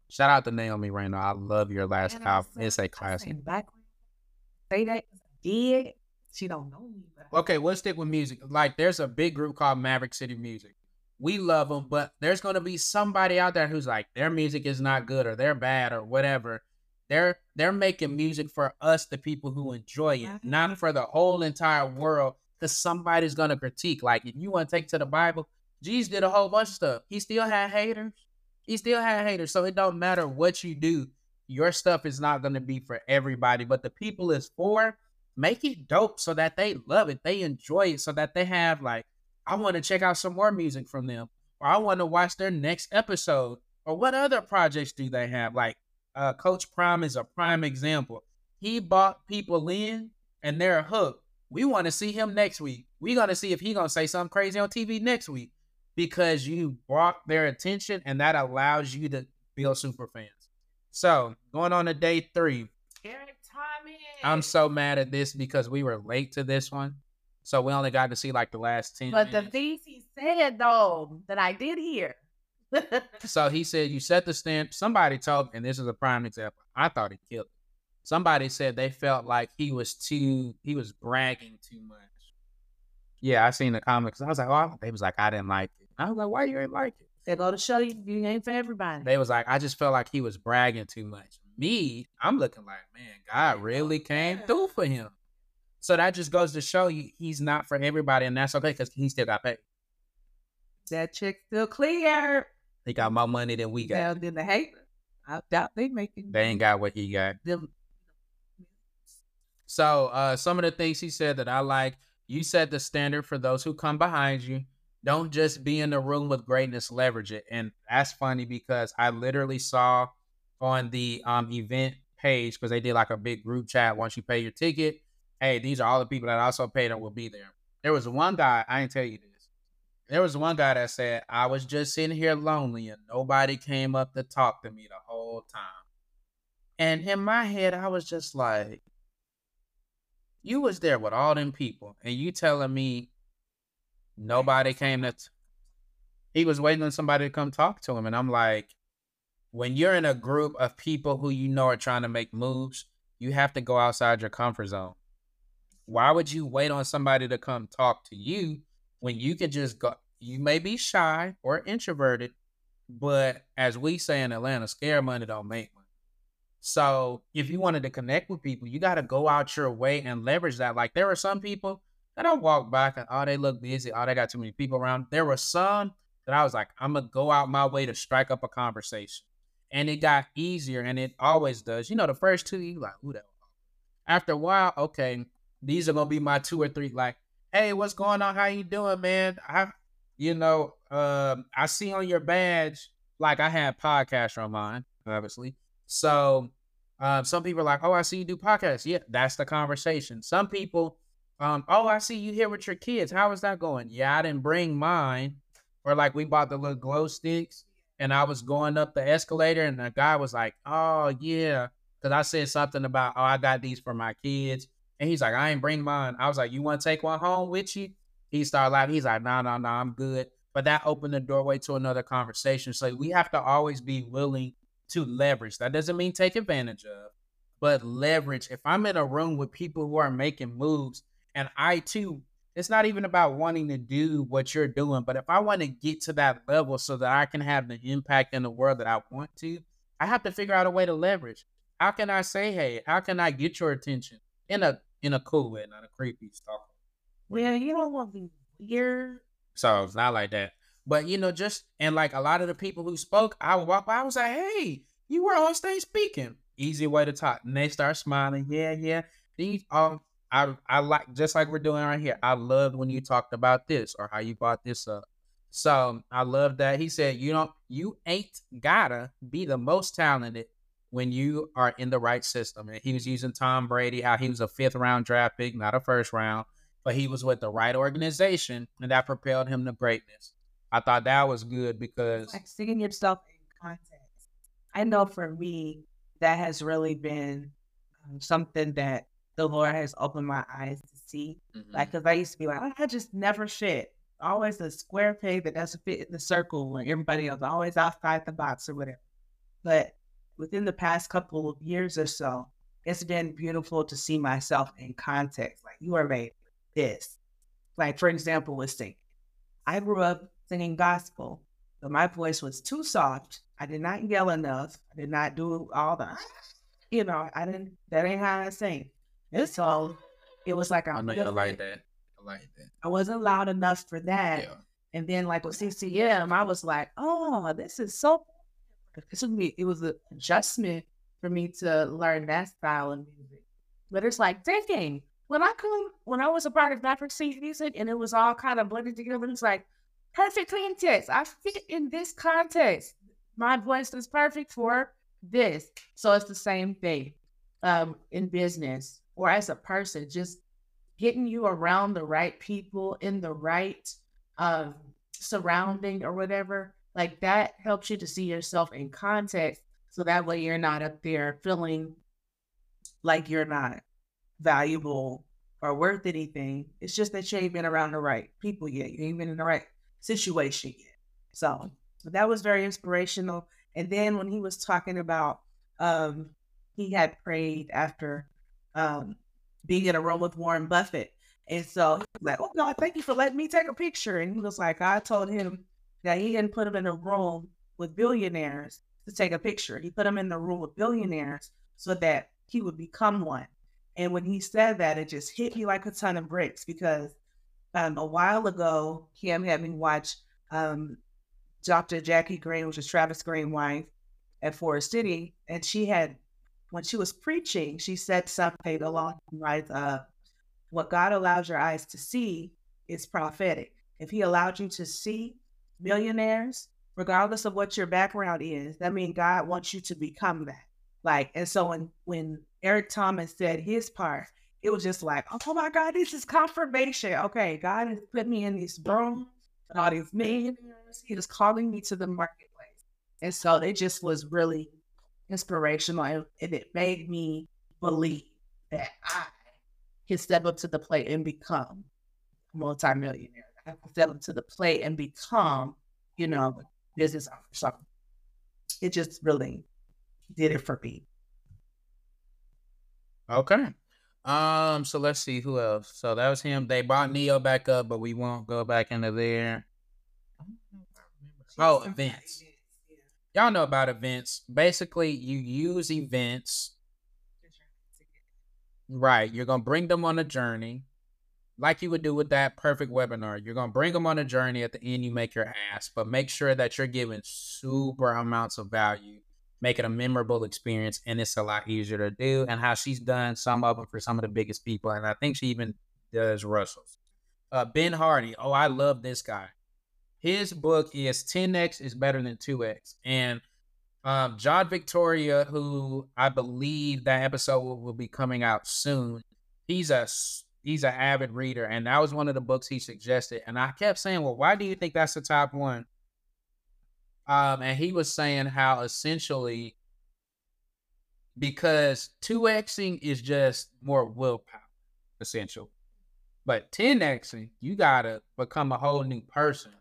Shout out to Naomi Randall. I love your last I album. It's a classic. Say that I did. She don't know me, but Okay, we'll stick with music. Like, there's a big group called Maverick City Music. We love them, but there's going to be somebody out there who's like, their music is not good or they're bad or whatever. They're they're making music for us, the people who enjoy it, not for the whole entire world. Because somebody's going to critique. Like, if you want to take to the Bible, Jesus did a whole bunch of stuff. He still had haters. He still had haters. So it don't matter what you do. Your stuff is not going to be for everybody, but the people is for make it dope so that they love it, they enjoy it, so that they have like, I want to check out some more music from them, or I want to watch their next episode, or what other projects do they have? Like, uh, Coach Prime is a prime example. He bought people in, and they're hooked. We want to see him next week. We're gonna see if he gonna say something crazy on TV next week because you brought their attention, and that allows you to build super fans. So going on to day three, Eric Thomas. I'm so mad at this because we were late to this one. So we only got to see like the last 10 But the minutes. things he said though that I did hear. So he said, You set the stamp. Somebody told, me, and this is a prime example. I thought he killed it. Somebody said they felt like he was too, he was bragging too much. Yeah, I seen the comments. I was like, Oh, they was like, I didn't like it. I was like, Why you ain't like it? they go to show you you ain't for everybody. They was like, I just felt like he was bragging too much. Me, I'm looking like, man, God really came through for him. So that just goes to show you he's not for everybody, and that's okay because he still got paid. that chick still clear. He got more money than we got. Down in the hate. I doubt they making They ain't got what he got. them. So uh, some of the things he said that I like, you set the standard for those who come behind you. Don't just be in the room with greatness, leverage it. And that's funny because I literally saw on the um, event page because they did like a big group chat. Once you pay your ticket, hey, these are all the people that also paid and will be there. There was one guy, I ain't tell you this. There was one guy that said, I was just sitting here lonely and nobody came up to talk to me the whole time. And in my head, I was just like, you was there with all them people and you telling me nobody came to t- he was waiting on somebody to come talk to him and i'm like when you're in a group of people who you know are trying to make moves you have to go outside your comfort zone why would you wait on somebody to come talk to you when you can just go you may be shy or introverted but as we say in atlanta scare money don't make money so if you wanted to connect with people, you got to go out your way and leverage that. Like there are some people that I walk back and oh they look busy, oh they got too many people around. There were some that I was like, I'm gonna go out my way to strike up a conversation, and it got easier, and it always does. You know, the first two you like, who that? After a while, okay, these are gonna be my two or three. Like, hey, what's going on? How you doing, man? I, you know, um, I see on your badge, like I had podcasts on mine, obviously. So um, some people are like, oh, I see you do podcasts. Yeah, that's the conversation. Some people, um, oh, I see you here with your kids. How is that going? Yeah, I didn't bring mine. Or like we bought the little glow sticks and I was going up the escalator and the guy was like, oh, yeah. Because I said something about, oh, I got these for my kids. And he's like, I ain't bring mine. I was like, you want to take one home with you? He started laughing. He's like, no, no, no, I'm good. But that opened the doorway to another conversation. So we have to always be willing to leverage. That doesn't mean take advantage of, but leverage. If I'm in a room with people who are making moves and I too, it's not even about wanting to do what you're doing, but if I want to get to that level so that I can have the impact in the world that I want to, I have to figure out a way to leverage. How can I say, hey, how can I get your attention in a in a cool way, not a creepy stuff? Well, you don't want to be weird. So it's not like that. But you know, just and like a lot of the people who spoke, I would walk by, I was like, hey, you were on stage speaking. Easy way to talk. And they start smiling. Yeah, yeah. These um I I like just like we're doing right here. I loved when you talked about this or how you brought this up. So I love that. He said, you don't you ain't gotta be the most talented when you are in the right system. And he was using Tom Brady, how he was a fifth round draft pick, not a first round, but he was with the right organization and that propelled him to greatness. I thought that was good because Like seeing yourself in context. I know for me, that has really been um, something that the Lord has opened my eyes to see. Mhm. Like, because I used to be like, "Oh, I just never fit. Always a square peg that doesn't fit in the circle when everybody else always outside the box or whatever. But within the past couple of years or so, it's been beautiful to see myself in context. Like, you are made this. Like, for example, with singing. I grew up singing gospel, but my voice was too soft. I did not yell enough. I did not do all the, you know, I didn't, that ain't how I sing. And so it was like, I I'm know you like that. I like that. I wasn't loud enough for that. Yeah. And then like with CCM, I was like, oh, this is so it took me it was an adjustment for me to learn that style of music. But it's like thinking when I come when I was a part of Maverick City Music and it was all kind of blended together, it's like perfect context. I fit in this context. My voice is perfect for this. So it's the same thing um, in business or as a person, just getting you around the right people in the right um, surrounding or whatever, like that helps you to see yourself in context. So that way you're not up there feeling like you're not valuable or worth anything. It's just that you ain't been around the right people yet. You ain't been in the right situation yet. So that was very inspirational. And then when he was talking about um, he had prayed after um, being in a room with Warren Buffett. And so he was like, Oh God, thank you for letting me take a picture. And he was like, I told him that he didn't put him in a room with billionaires to take a picture. He put him in the room with billionaires so that he would become one. And when he said that, it just hit me like a ton of bricks because um, a while ago, Kim had me watch um, Dr. Jackie Greene, which is Travis Greene's wife at Forward City, and she had, when she was preaching, she said something along the lines of, "What God allows your eyes to see is prophetic. If He allowed you to see millionaires, regardless of what your background is, that means God wants you to become that. Like, and so when when Eric Thomas said his part, it was just like, oh my God, this is confirmation. Okay, God has put me in this room all these millionaires. He was calling me to the marketplace. And so it just was really inspirational and, and it made me believe that I can step up to the plate and become a multimillionaire. I can step up to the plate and become, you know, business owner. So it just really did it for me. Okay. Um, so let's see who else. So that was him. They brought Ne-Yo back up, but we won't go back into there. Oh, events. Y'all know about events. Basically, you use events. Right. You're gonna bring them on a journey. Like you would do with that perfect webinar. You're gonna bring them on a journey. At the end, you make your ask, but make sure that you're giving super amounts of value make it a memorable experience, and it's a lot easier to do. And how she's done some of them for some of the biggest people, and I think she even does Russell's. Uh, ben Hardy, oh, I love this guy. His book is 10x is better than 2x, and um, John Victoria, who I believe that episode will, be coming out soon. He's a he's an avid reader, and that was one of the books he suggested. And I kept saying, "Well, why do you think that's the top one?" Um, and he was saying how essentially because 2xing is just more willpower, essential. But 10xing, you gotta become a whole new person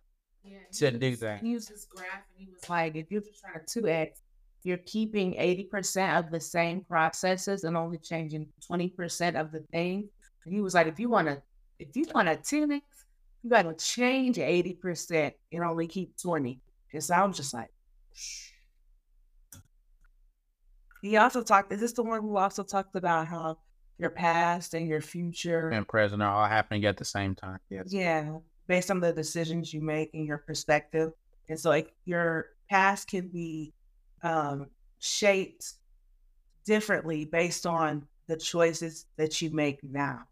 yeah, to do that. He used this graph and he was like, if you're trying to 2x, you're keeping 80% of the same processes and only changing 20% of the thing. And he was like, if you wanna if you wanna 10x, you gotta change 80% and only keep 20. And so I was just like, Shh. he also talked, is this the one who also talked about how your past and your future and present are all happening at the same time? Yes. Yeah. Based on the decisions you make and your perspective. And so like your past can be um, shaped differently based on the choices that you make now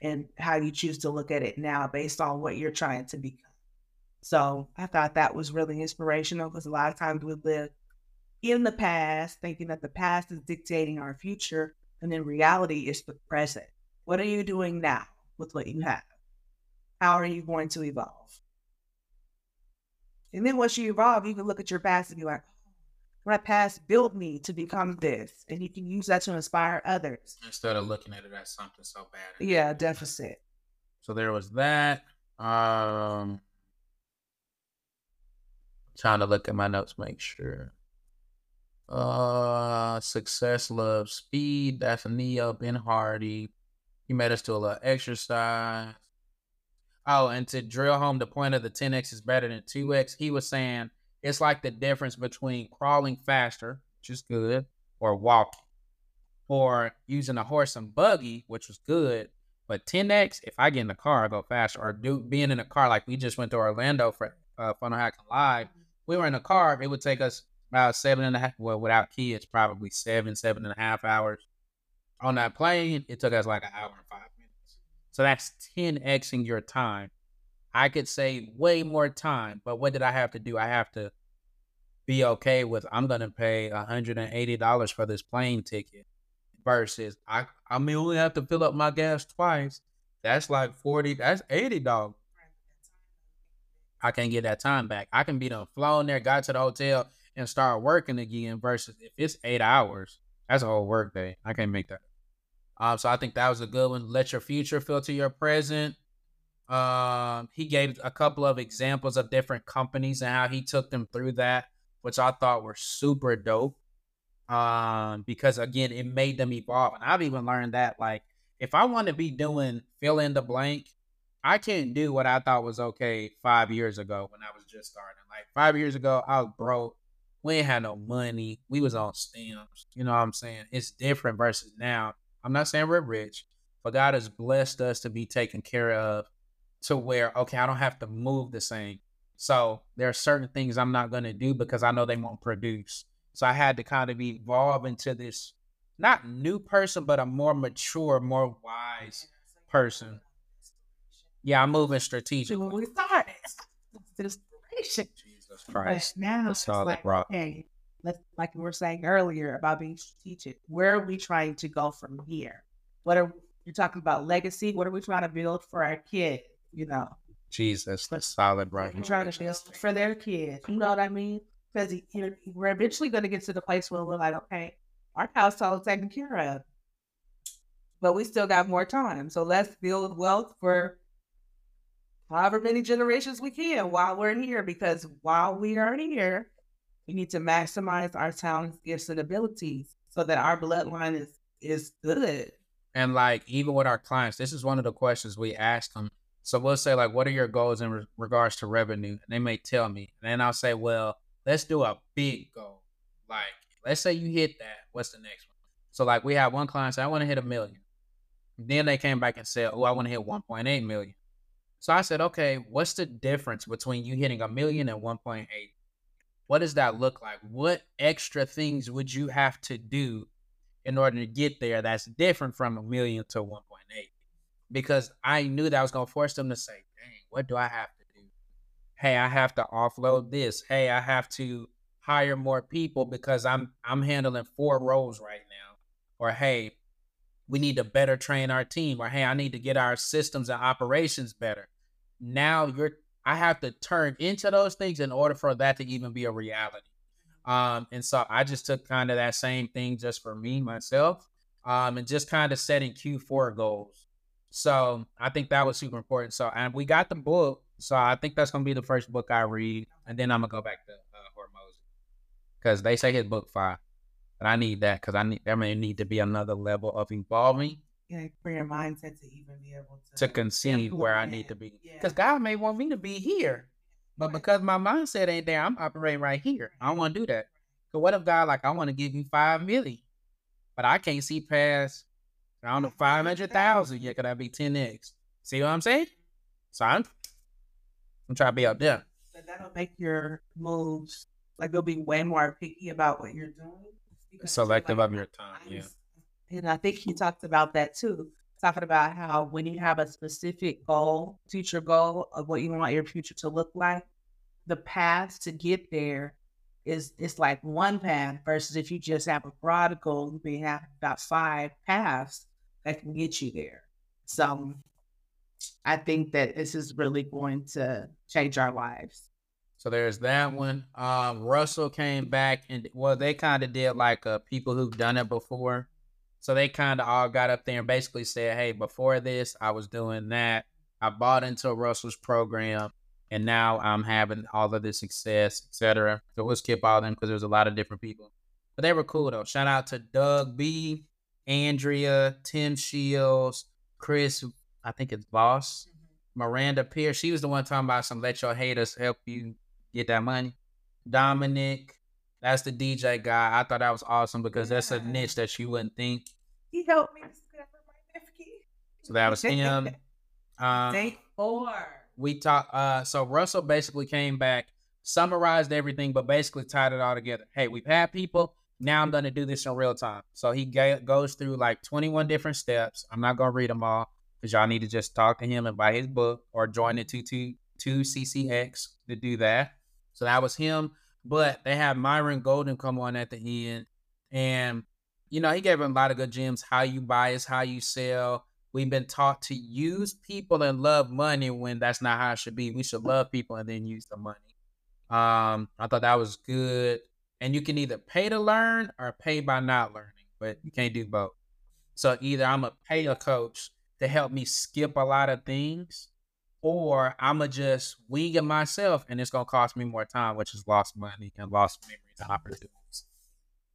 and how you choose to look at it now based on what you're trying to become. So I thought that was really inspirational because a lot of times we live in the past thinking that the past is dictating our future, and in reality, it's the present. What are you doing now with what you have? How are you going to evolve? And then once you evolve, you can look at your past and be like, oh, my past built me to become this. And you can use that to inspire others. Instead of looking at it as something so bad. Yeah, deficit. So there was that. Um trying to look at my notes, make sure. Uh, success love, speed. That's a Ne-Yo Ben Hardy. He made us do a little exercise. Oh, and to drill home the point of the 10x is better than 2x, he was saying it's like the difference between crawling faster, which is good, or walking, or using a horse and buggy, which was good. But 10x, if I get in the car, I go faster. Or do being in a car like we just went to Orlando for uh, Funnel Hacking Live, we were in a car, it would take us about seven and a half, well, without kids, probably seven, seven and a half hours. On that plane, it took us like an hour and. So that's 10xing your time. I could save way more time, but what did I have to do? I have to be okay with I'm gonna pay $180 for this plane ticket versus I I may only have to fill up my gas twice. That's like 40, that's $80. I can't get that time back. I can be done flown there, got to the hotel, and start working again. Versus if it's eight hours, that's a whole work day. I can't make that. Um, so I think that was a good one. Let your future filter your present. Um, he gave a couple of examples of different companies and how he took them through that, which I thought were super dope. Um, because again, it made them evolve. And I've even learned that like if I want to be doing fill in the blank, I can't do what I thought was okay five years ago when I was just starting. Like five years ago, I was broke. We ain't had no money. We was on stems. You know what I'm saying? It's different versus now. I'm not saying we're rich, but God has blessed us to be taken care of to where, okay, I don't have to move the same. So there are certain things I'm not going to do because I know they won't produce. So I had to kind of evolve into this, not new person, but a more mature, more wise person. Yeah, I'm moving strategic. When we started, inspiration. Jesus Christ. But now it's like, that rock. let's like we were saying earlier about being strategic. Where are we trying to go from here? What are you're talking about legacy? What are we trying to build for our kids? You know, Jesus, that's solid, bro. we're trying to build for their kids. You know what I mean? Because you know, we're eventually going to get to the place where we're like, okay, our household is taken care of, but we still got more time. So let's build wealth for however many generations we can while we're here. Because while we are here, we need to maximize our talents, gifts, and abilities so that our bloodline is is good. And like even with our clients, this is one of the questions we ask them. So we'll say like, "What are your goals in re- regards to revenue?" And they may tell me, and then I'll say, "Well, let's do a big goal. Like, let's say you hit that. What's the next one?" So like we have one client say, "I want to hit a million. Then they came back and said, "Oh, I want to hit 1.8 million." So I said, "Okay, what's the difference between you hitting a million and 1.8? What does that look like? What extra things would you have to do in order to get there that's different from a million to 1.8 because I knew that I was going to force them to say, dang, what do I have to do? Hey, I have to offload this. Hey, I have to hire more people because I'm I'm handling four roles right now. Or hey, we need to better train our team. Or hey, I need to get our systems and operations better. Now you're I have to turn into those things in order for that to even be a reality. Um, and so I just took kind of that same thing just for me myself, um, and just kind of setting Q4 goals. So I think that was super important. So and we got the book, so I think that's gonna be the first book I read, and then I'm gonna go back to uh, Hormozi because they say his book five. but I need that because I need there may need to be another level of evolving Yeah, for your mindset to even be able to to conceive where I need to be. Yeah. Because God may want me to be here, but because my mindset ain't there, I'm operating right here. I don't want to do that. Cause what if God like I want to give you five million, but I can't see past I don't know five hundred thousand. yet? could I be ten x? See what I'm saying? So I'm I'm trying to be up there. So that'll make your moves like you'll be way more picky about what you're doing. Selective like, of your time. Yeah. And I think he talked about that too. Talking about how when you have a specific goal, future goal of what you want your future to look like, the path to get there is it's like one path versus if you just have a broad goal, you may have about five paths that can get you there. So I think that this is really going to change our lives. So there's that one. Um, Russell came back and well, they kind of did like uh, people who've done it before. So they kind of all got up there and basically said, "Hey, before this, I was doing that. I bought into Russell's program, and now I'm having all of this success, etc." So we'll skip all them because there's a lot of different people, but they were cool though. Shout out to Doug B, Andrea, Tim Shields, Chris. I think it's Boss. Mm-hmm. Miranda Pierce, she was the one talking about some let your haters help you get that money. Dominic, that's the DJ guy. I thought that was awesome because that's a niche that you wouldn't think. He helped me discover my nephew. So that was him. Um, Day four. we talked. Uh, so Russell basically came back, summarized everything, but basically tied it all together. Hey, we've had people. Now I'm gonna do this in real time. So he ga- goes through like 21 different steps. I'm not gonna read them all because y'all need to just talk to him and buy his book or join the two two two CCX to do that. So that was him. But they had Myron Golden come on at the end, and you know he gave him a lot of good gems. How you buy is how you sell. We've been taught to use people and love money when that's not how it should be. We should love people and then use the money. Um, I thought that was good. And you can either pay to learn or pay by not learning, but you can't do both. So either I'm gonna pay a coach to help me skip a lot of things, or I'm gonna just wing it myself, and it's gonna cost me more time, which is lost money and lost memories and opportunities.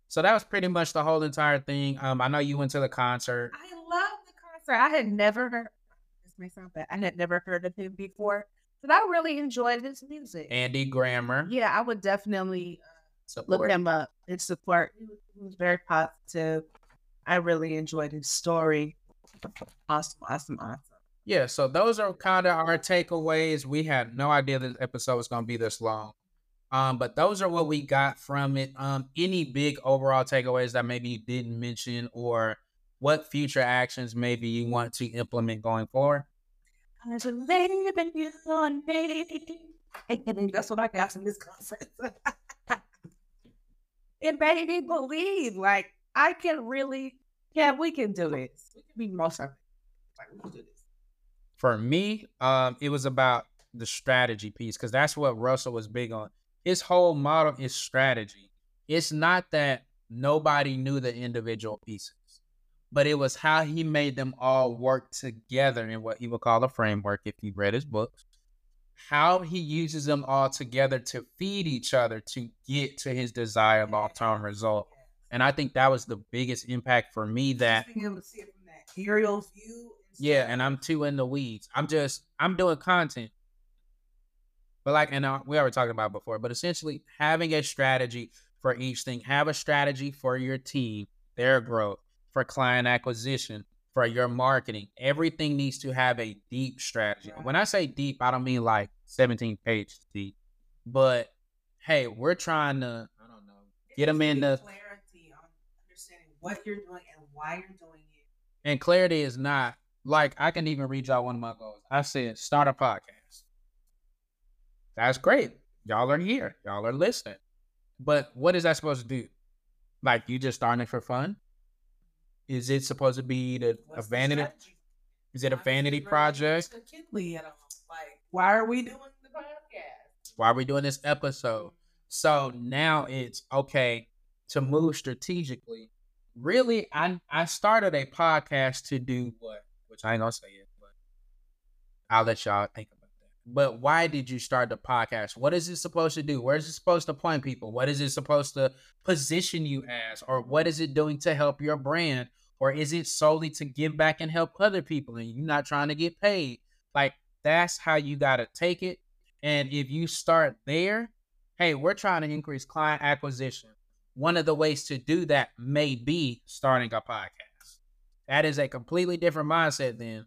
So that was pretty much the whole entire thing. Um, I know you went to the concert. I love the concert. I had never heard. This may sound bad. I had never heard of him before, but I really enjoyed his music. Andy Grammer. Yeah, I would definitely uh, Support. look him up and support. He was very positive. I really enjoyed his story. Awesome, awesome, awesome. Yeah, so those are kind of our takeaways. We had no idea this episode was gonna be this long. Um, but those are what we got from it. Um, any big overall takeaways that maybe you didn't mention, or what future actions maybe you want to implement going forward? I in you. That's what I got from this concert. it made me believe, like, I can really, yeah, we can do this. We can be most of it. Like, we can do this. For me, um, it was about the strategy piece because that's what Russell was big on. His whole model is strategy. It's not that nobody knew the individual pieces, but it was how he made them all work together in what he would call a framework if you read his books. How he uses them all together to feed each other to get to his desired long term result. And I think that was the biggest impact for me that being able to see it from that aerial view. Yeah, and I'm too in the weeds. I'm just I'm doing content. But like, and uh, we already talked about before, but essentially having a strategy for each thing. Have a strategy for your team, their growth, for client acquisition, for your marketing. Everything needs to have a deep strategy. When I say deep, I don't mean like 17 pages deep, but hey, we're trying to, I don't know, get them in the clarity on understanding what you're doing and why you're doing it. And clarity is not like I can even read y'all one of my goals. I said start a podcast. That's great. Y'all are here. Y'all are listening. But what is that supposed to do? Like you just starting it for fun? Is it supposed to be the, a the vanity? strategy? Is it a vanity project? not Kinley at all. Like, why are we doing the podcast? Why are we doing this episode? So now it's okay to move strategically. Really, I I started a podcast to do what? Which I ain't gonna say it, but I'll let y'all think about that. But why did you start the podcast? What is it supposed to do? Where is it supposed to point people? What is it supposed to position you as? Or what is it doing to help your brand? Or is it solely to give back and help other people and you're not trying to get paid? Like that's how you gotta take it. And if you start there, hey, we're trying to increase client acquisition. One of the ways to do that may be starting a podcast. That is a completely different mindset than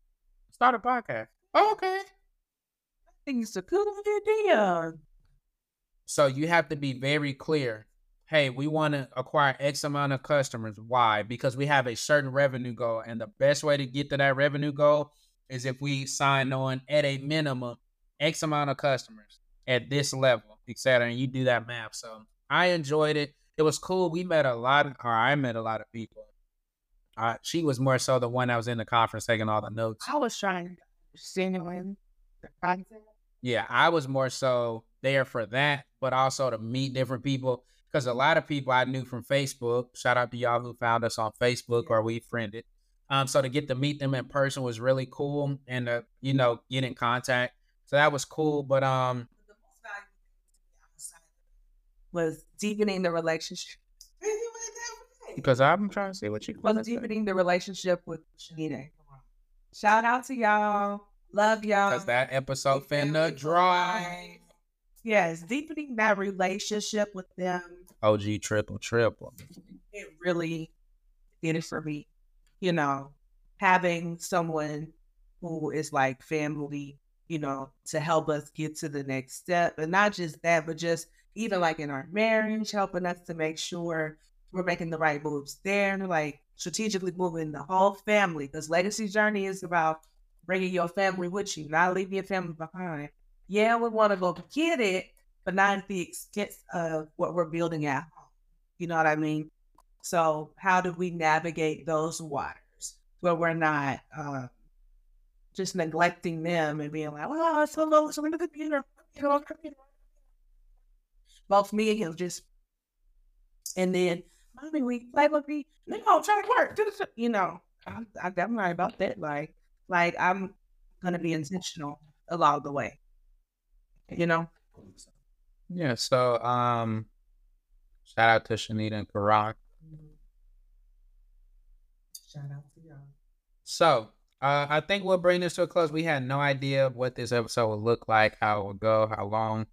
start a podcast. Oh, okay. I think it's a good idea. So you have to be very clear. Hey, we want to acquire X amount of customers. Why? Because we have a certain revenue goal. And the best way to get to that revenue goal is if we sign on at a minimum X amount of customers at this level, etc. And you do that math. So I enjoyed it. It was cool. We met a lot, of, or I met a lot of people. Uh, she was more so the one that was in the conference taking all the notes. I was trying to genuine the concept. Yeah, I was more so there for that, but also to meet different people. Because a lot of people I knew from Facebook, shout out to y'all who found us on Facebook or we friended. Um, so to get to meet them in person was really cool and to, you know, get in contact. So that was cool. But um the most valuable thing to me outside was deepening the relationship. Because I'm trying to see what you was deepening the relationship with Shanita. Shout out to y'all. Love y'all. because that episode finna dry. Yes, deepening that relationship with them. OG triple triple. It really did it for me. You know, having someone who is like family, you know, to help us get to the next step. And not just that, but just even like in our marriage, helping us to make sure we're making the right moves there, And like strategically moving the whole family. Because legacy journey is about bringing your family with you, not leaving your family behind. Yeah, we want to go get it, but not at the expense of what we're building at home. You know what I mean? So, how do we navigate those waters where we're not uh, just neglecting them and being like, "Well, it's so low, so in the computer." Both me and him just, and then, mommy, we play with me. No, try to work, you know, I'm, I'm right about that. Like, like I'm gonna be intentional along the way. You know. Yeah. So, um, shout out to Shanita and Karan. Shout out to y'all. So, uh, I think we'll bring this to a close. We had no idea what this episode would look like, how it would go, how long.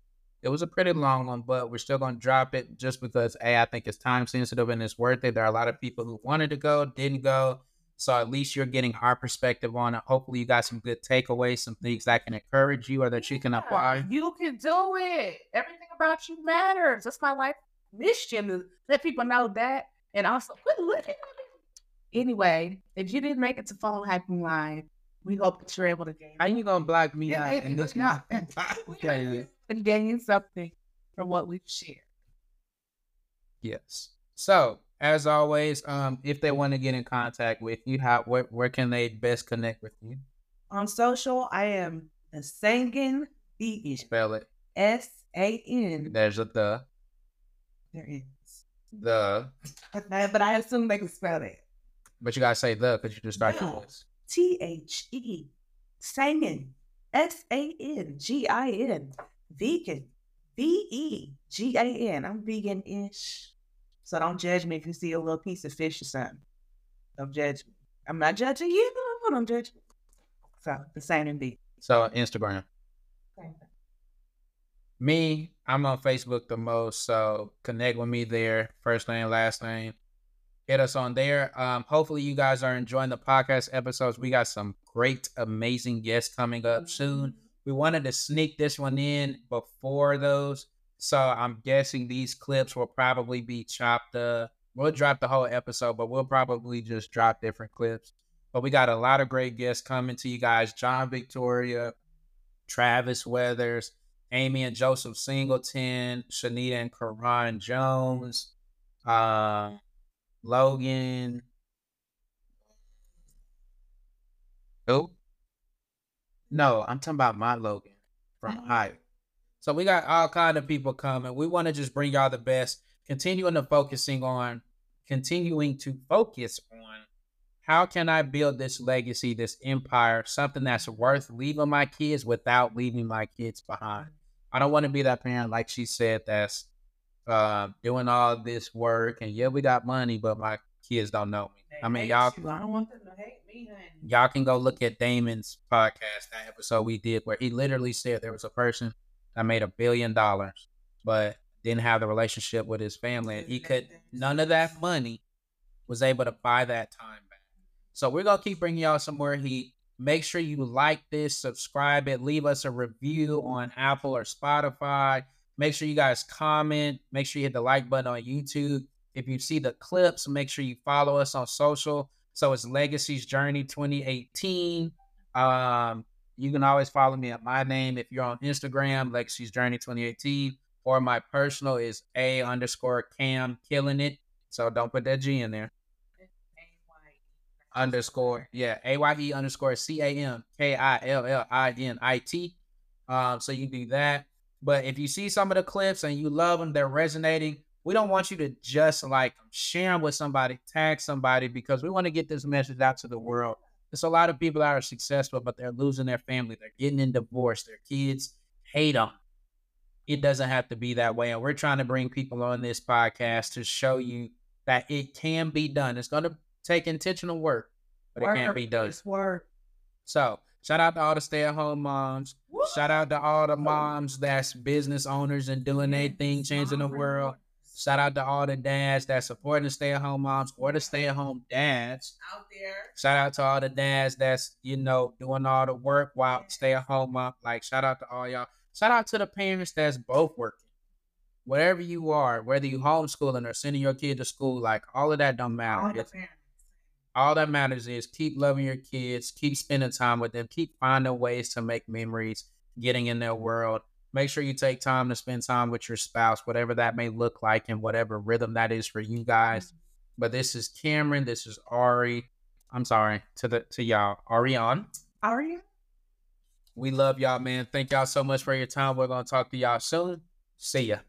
It was a pretty long one, but we're still going to drop it just because, A, I think it's time sensitive and it's worth it. There are a lot of people who wanted to go, didn't go. So at least you're getting our perspective on it. Hopefully, you got some good takeaways, some things that can encourage you or that you can apply. You can do it. Everything about you matters. That's my life mission to let people know that. And also, look at Anyway, if you didn't make it to Funnel Hacking Live, we hope that you're able to gain. Are you gonna block me Yeah, out it- in this no. okay. And gain something from what we've shared. Yes. So as always, um, if they want to get in contact with you, how where, where can they best connect with you? On social, I am the Sangin B Spell it. S A N. There's a the There is. the, But I, assume they can spell it. but you gotta say the because you just start Yeah. your voice. T H E. Sangin. S A N G I N. Vegan. V E G A N. I'm vegan ish. So don't judge me if you see a little piece of fish or something. Don't judge me. I'm not judging you. But don't judge me. So the same and B. So Instagram. Me, I'm on Facebook the most, so connect with me there. First name, last name. Hit us on there. Um, hopefully you guys are enjoying the podcast episodes. We got some great, amazing guests coming up soon. We wanted to sneak this one in before those. So I'm guessing these clips will probably be chopped up. We'll drop the whole episode, but we'll probably just drop different clips. But we got a lot of great guests coming to you guys. John Victoria, Travis Weathers, Amy and Joseph Singleton, Shanita and Karan Jones, uh, Logan. Who? No, I'm talking about my Logan from Oh. Hype. So we got all kind of people coming. We want to just bring y'all the best, continuing to focusing on, continuing to focus on how can I build this legacy, this empire, something that's worth leaving my kids without leaving my kids behind. I don't want to be that parent, like she said, that's uh, doing all this work and yeah, we got money, but my kids don't know me. I mean, y'all I don't want them y'all can go look at Damon's podcast, that episode we did where he literally said there was a person that made a billion dollars, but didn't have the relationship with his family. And he could, none of that money was able to buy that time back. So we're going to keep bringing y'all some more heat. Make sure you like this, subscribe it, leave us a review on Apple or Spotify. Make sure you guys comment. Make sure you hit the like button on YouTube. If you see the clips, make sure you follow us on social. So it's Legacy's Journey 2018. Um, you can always follow me at my name if you're on Instagram, Legacy's Journey 2018, or my personal is A underscore Cam Killing It. So don't put that G in there. A-Y-E. Underscore, yeah, A Y E underscore C A M K I L L I N I T. Um, so you can do that. But if you see some of the clips and you love them, they're resonating. We don't want you to just like share them with somebody, tag somebody, because we want to get this message out to the world. There's a lot of people that are successful, but they're losing their family. They're getting in divorce. Their kids hate them. It doesn't have to be that way. And we're trying to bring people on this podcast to show you that it can be done. It's going to take intentional work, but it can be done. It's work. So, shout out to all the stay at home moms. Shout out to all the moms that's business owners and doing their thing, changing the world. Shout out to all the dads that supporting the stay at home moms or the stay at home dads. out there. Shout out to all the dads that's, you know, doing all the work while stay at home mom. Like, shout out to all y'all. Shout out to the parents that's both working. Whatever you are, whether you homeschooling or sending your kid to school, like all of that don't matter. All It's- all that matters is keep loving your kids, keep spending time with them, keep finding ways to make memories, getting in their world. Make sure you take time to spend time with your spouse, whatever that may look like and whatever rhythm that is for you guys. Mm-hmm. But this is Cameron, this is Ari. I'm sorry to the to y'all. Ariane. Are you? We love y'all, man. Thank y'all so much for your time. We're gonna talk to y'all soon. See ya.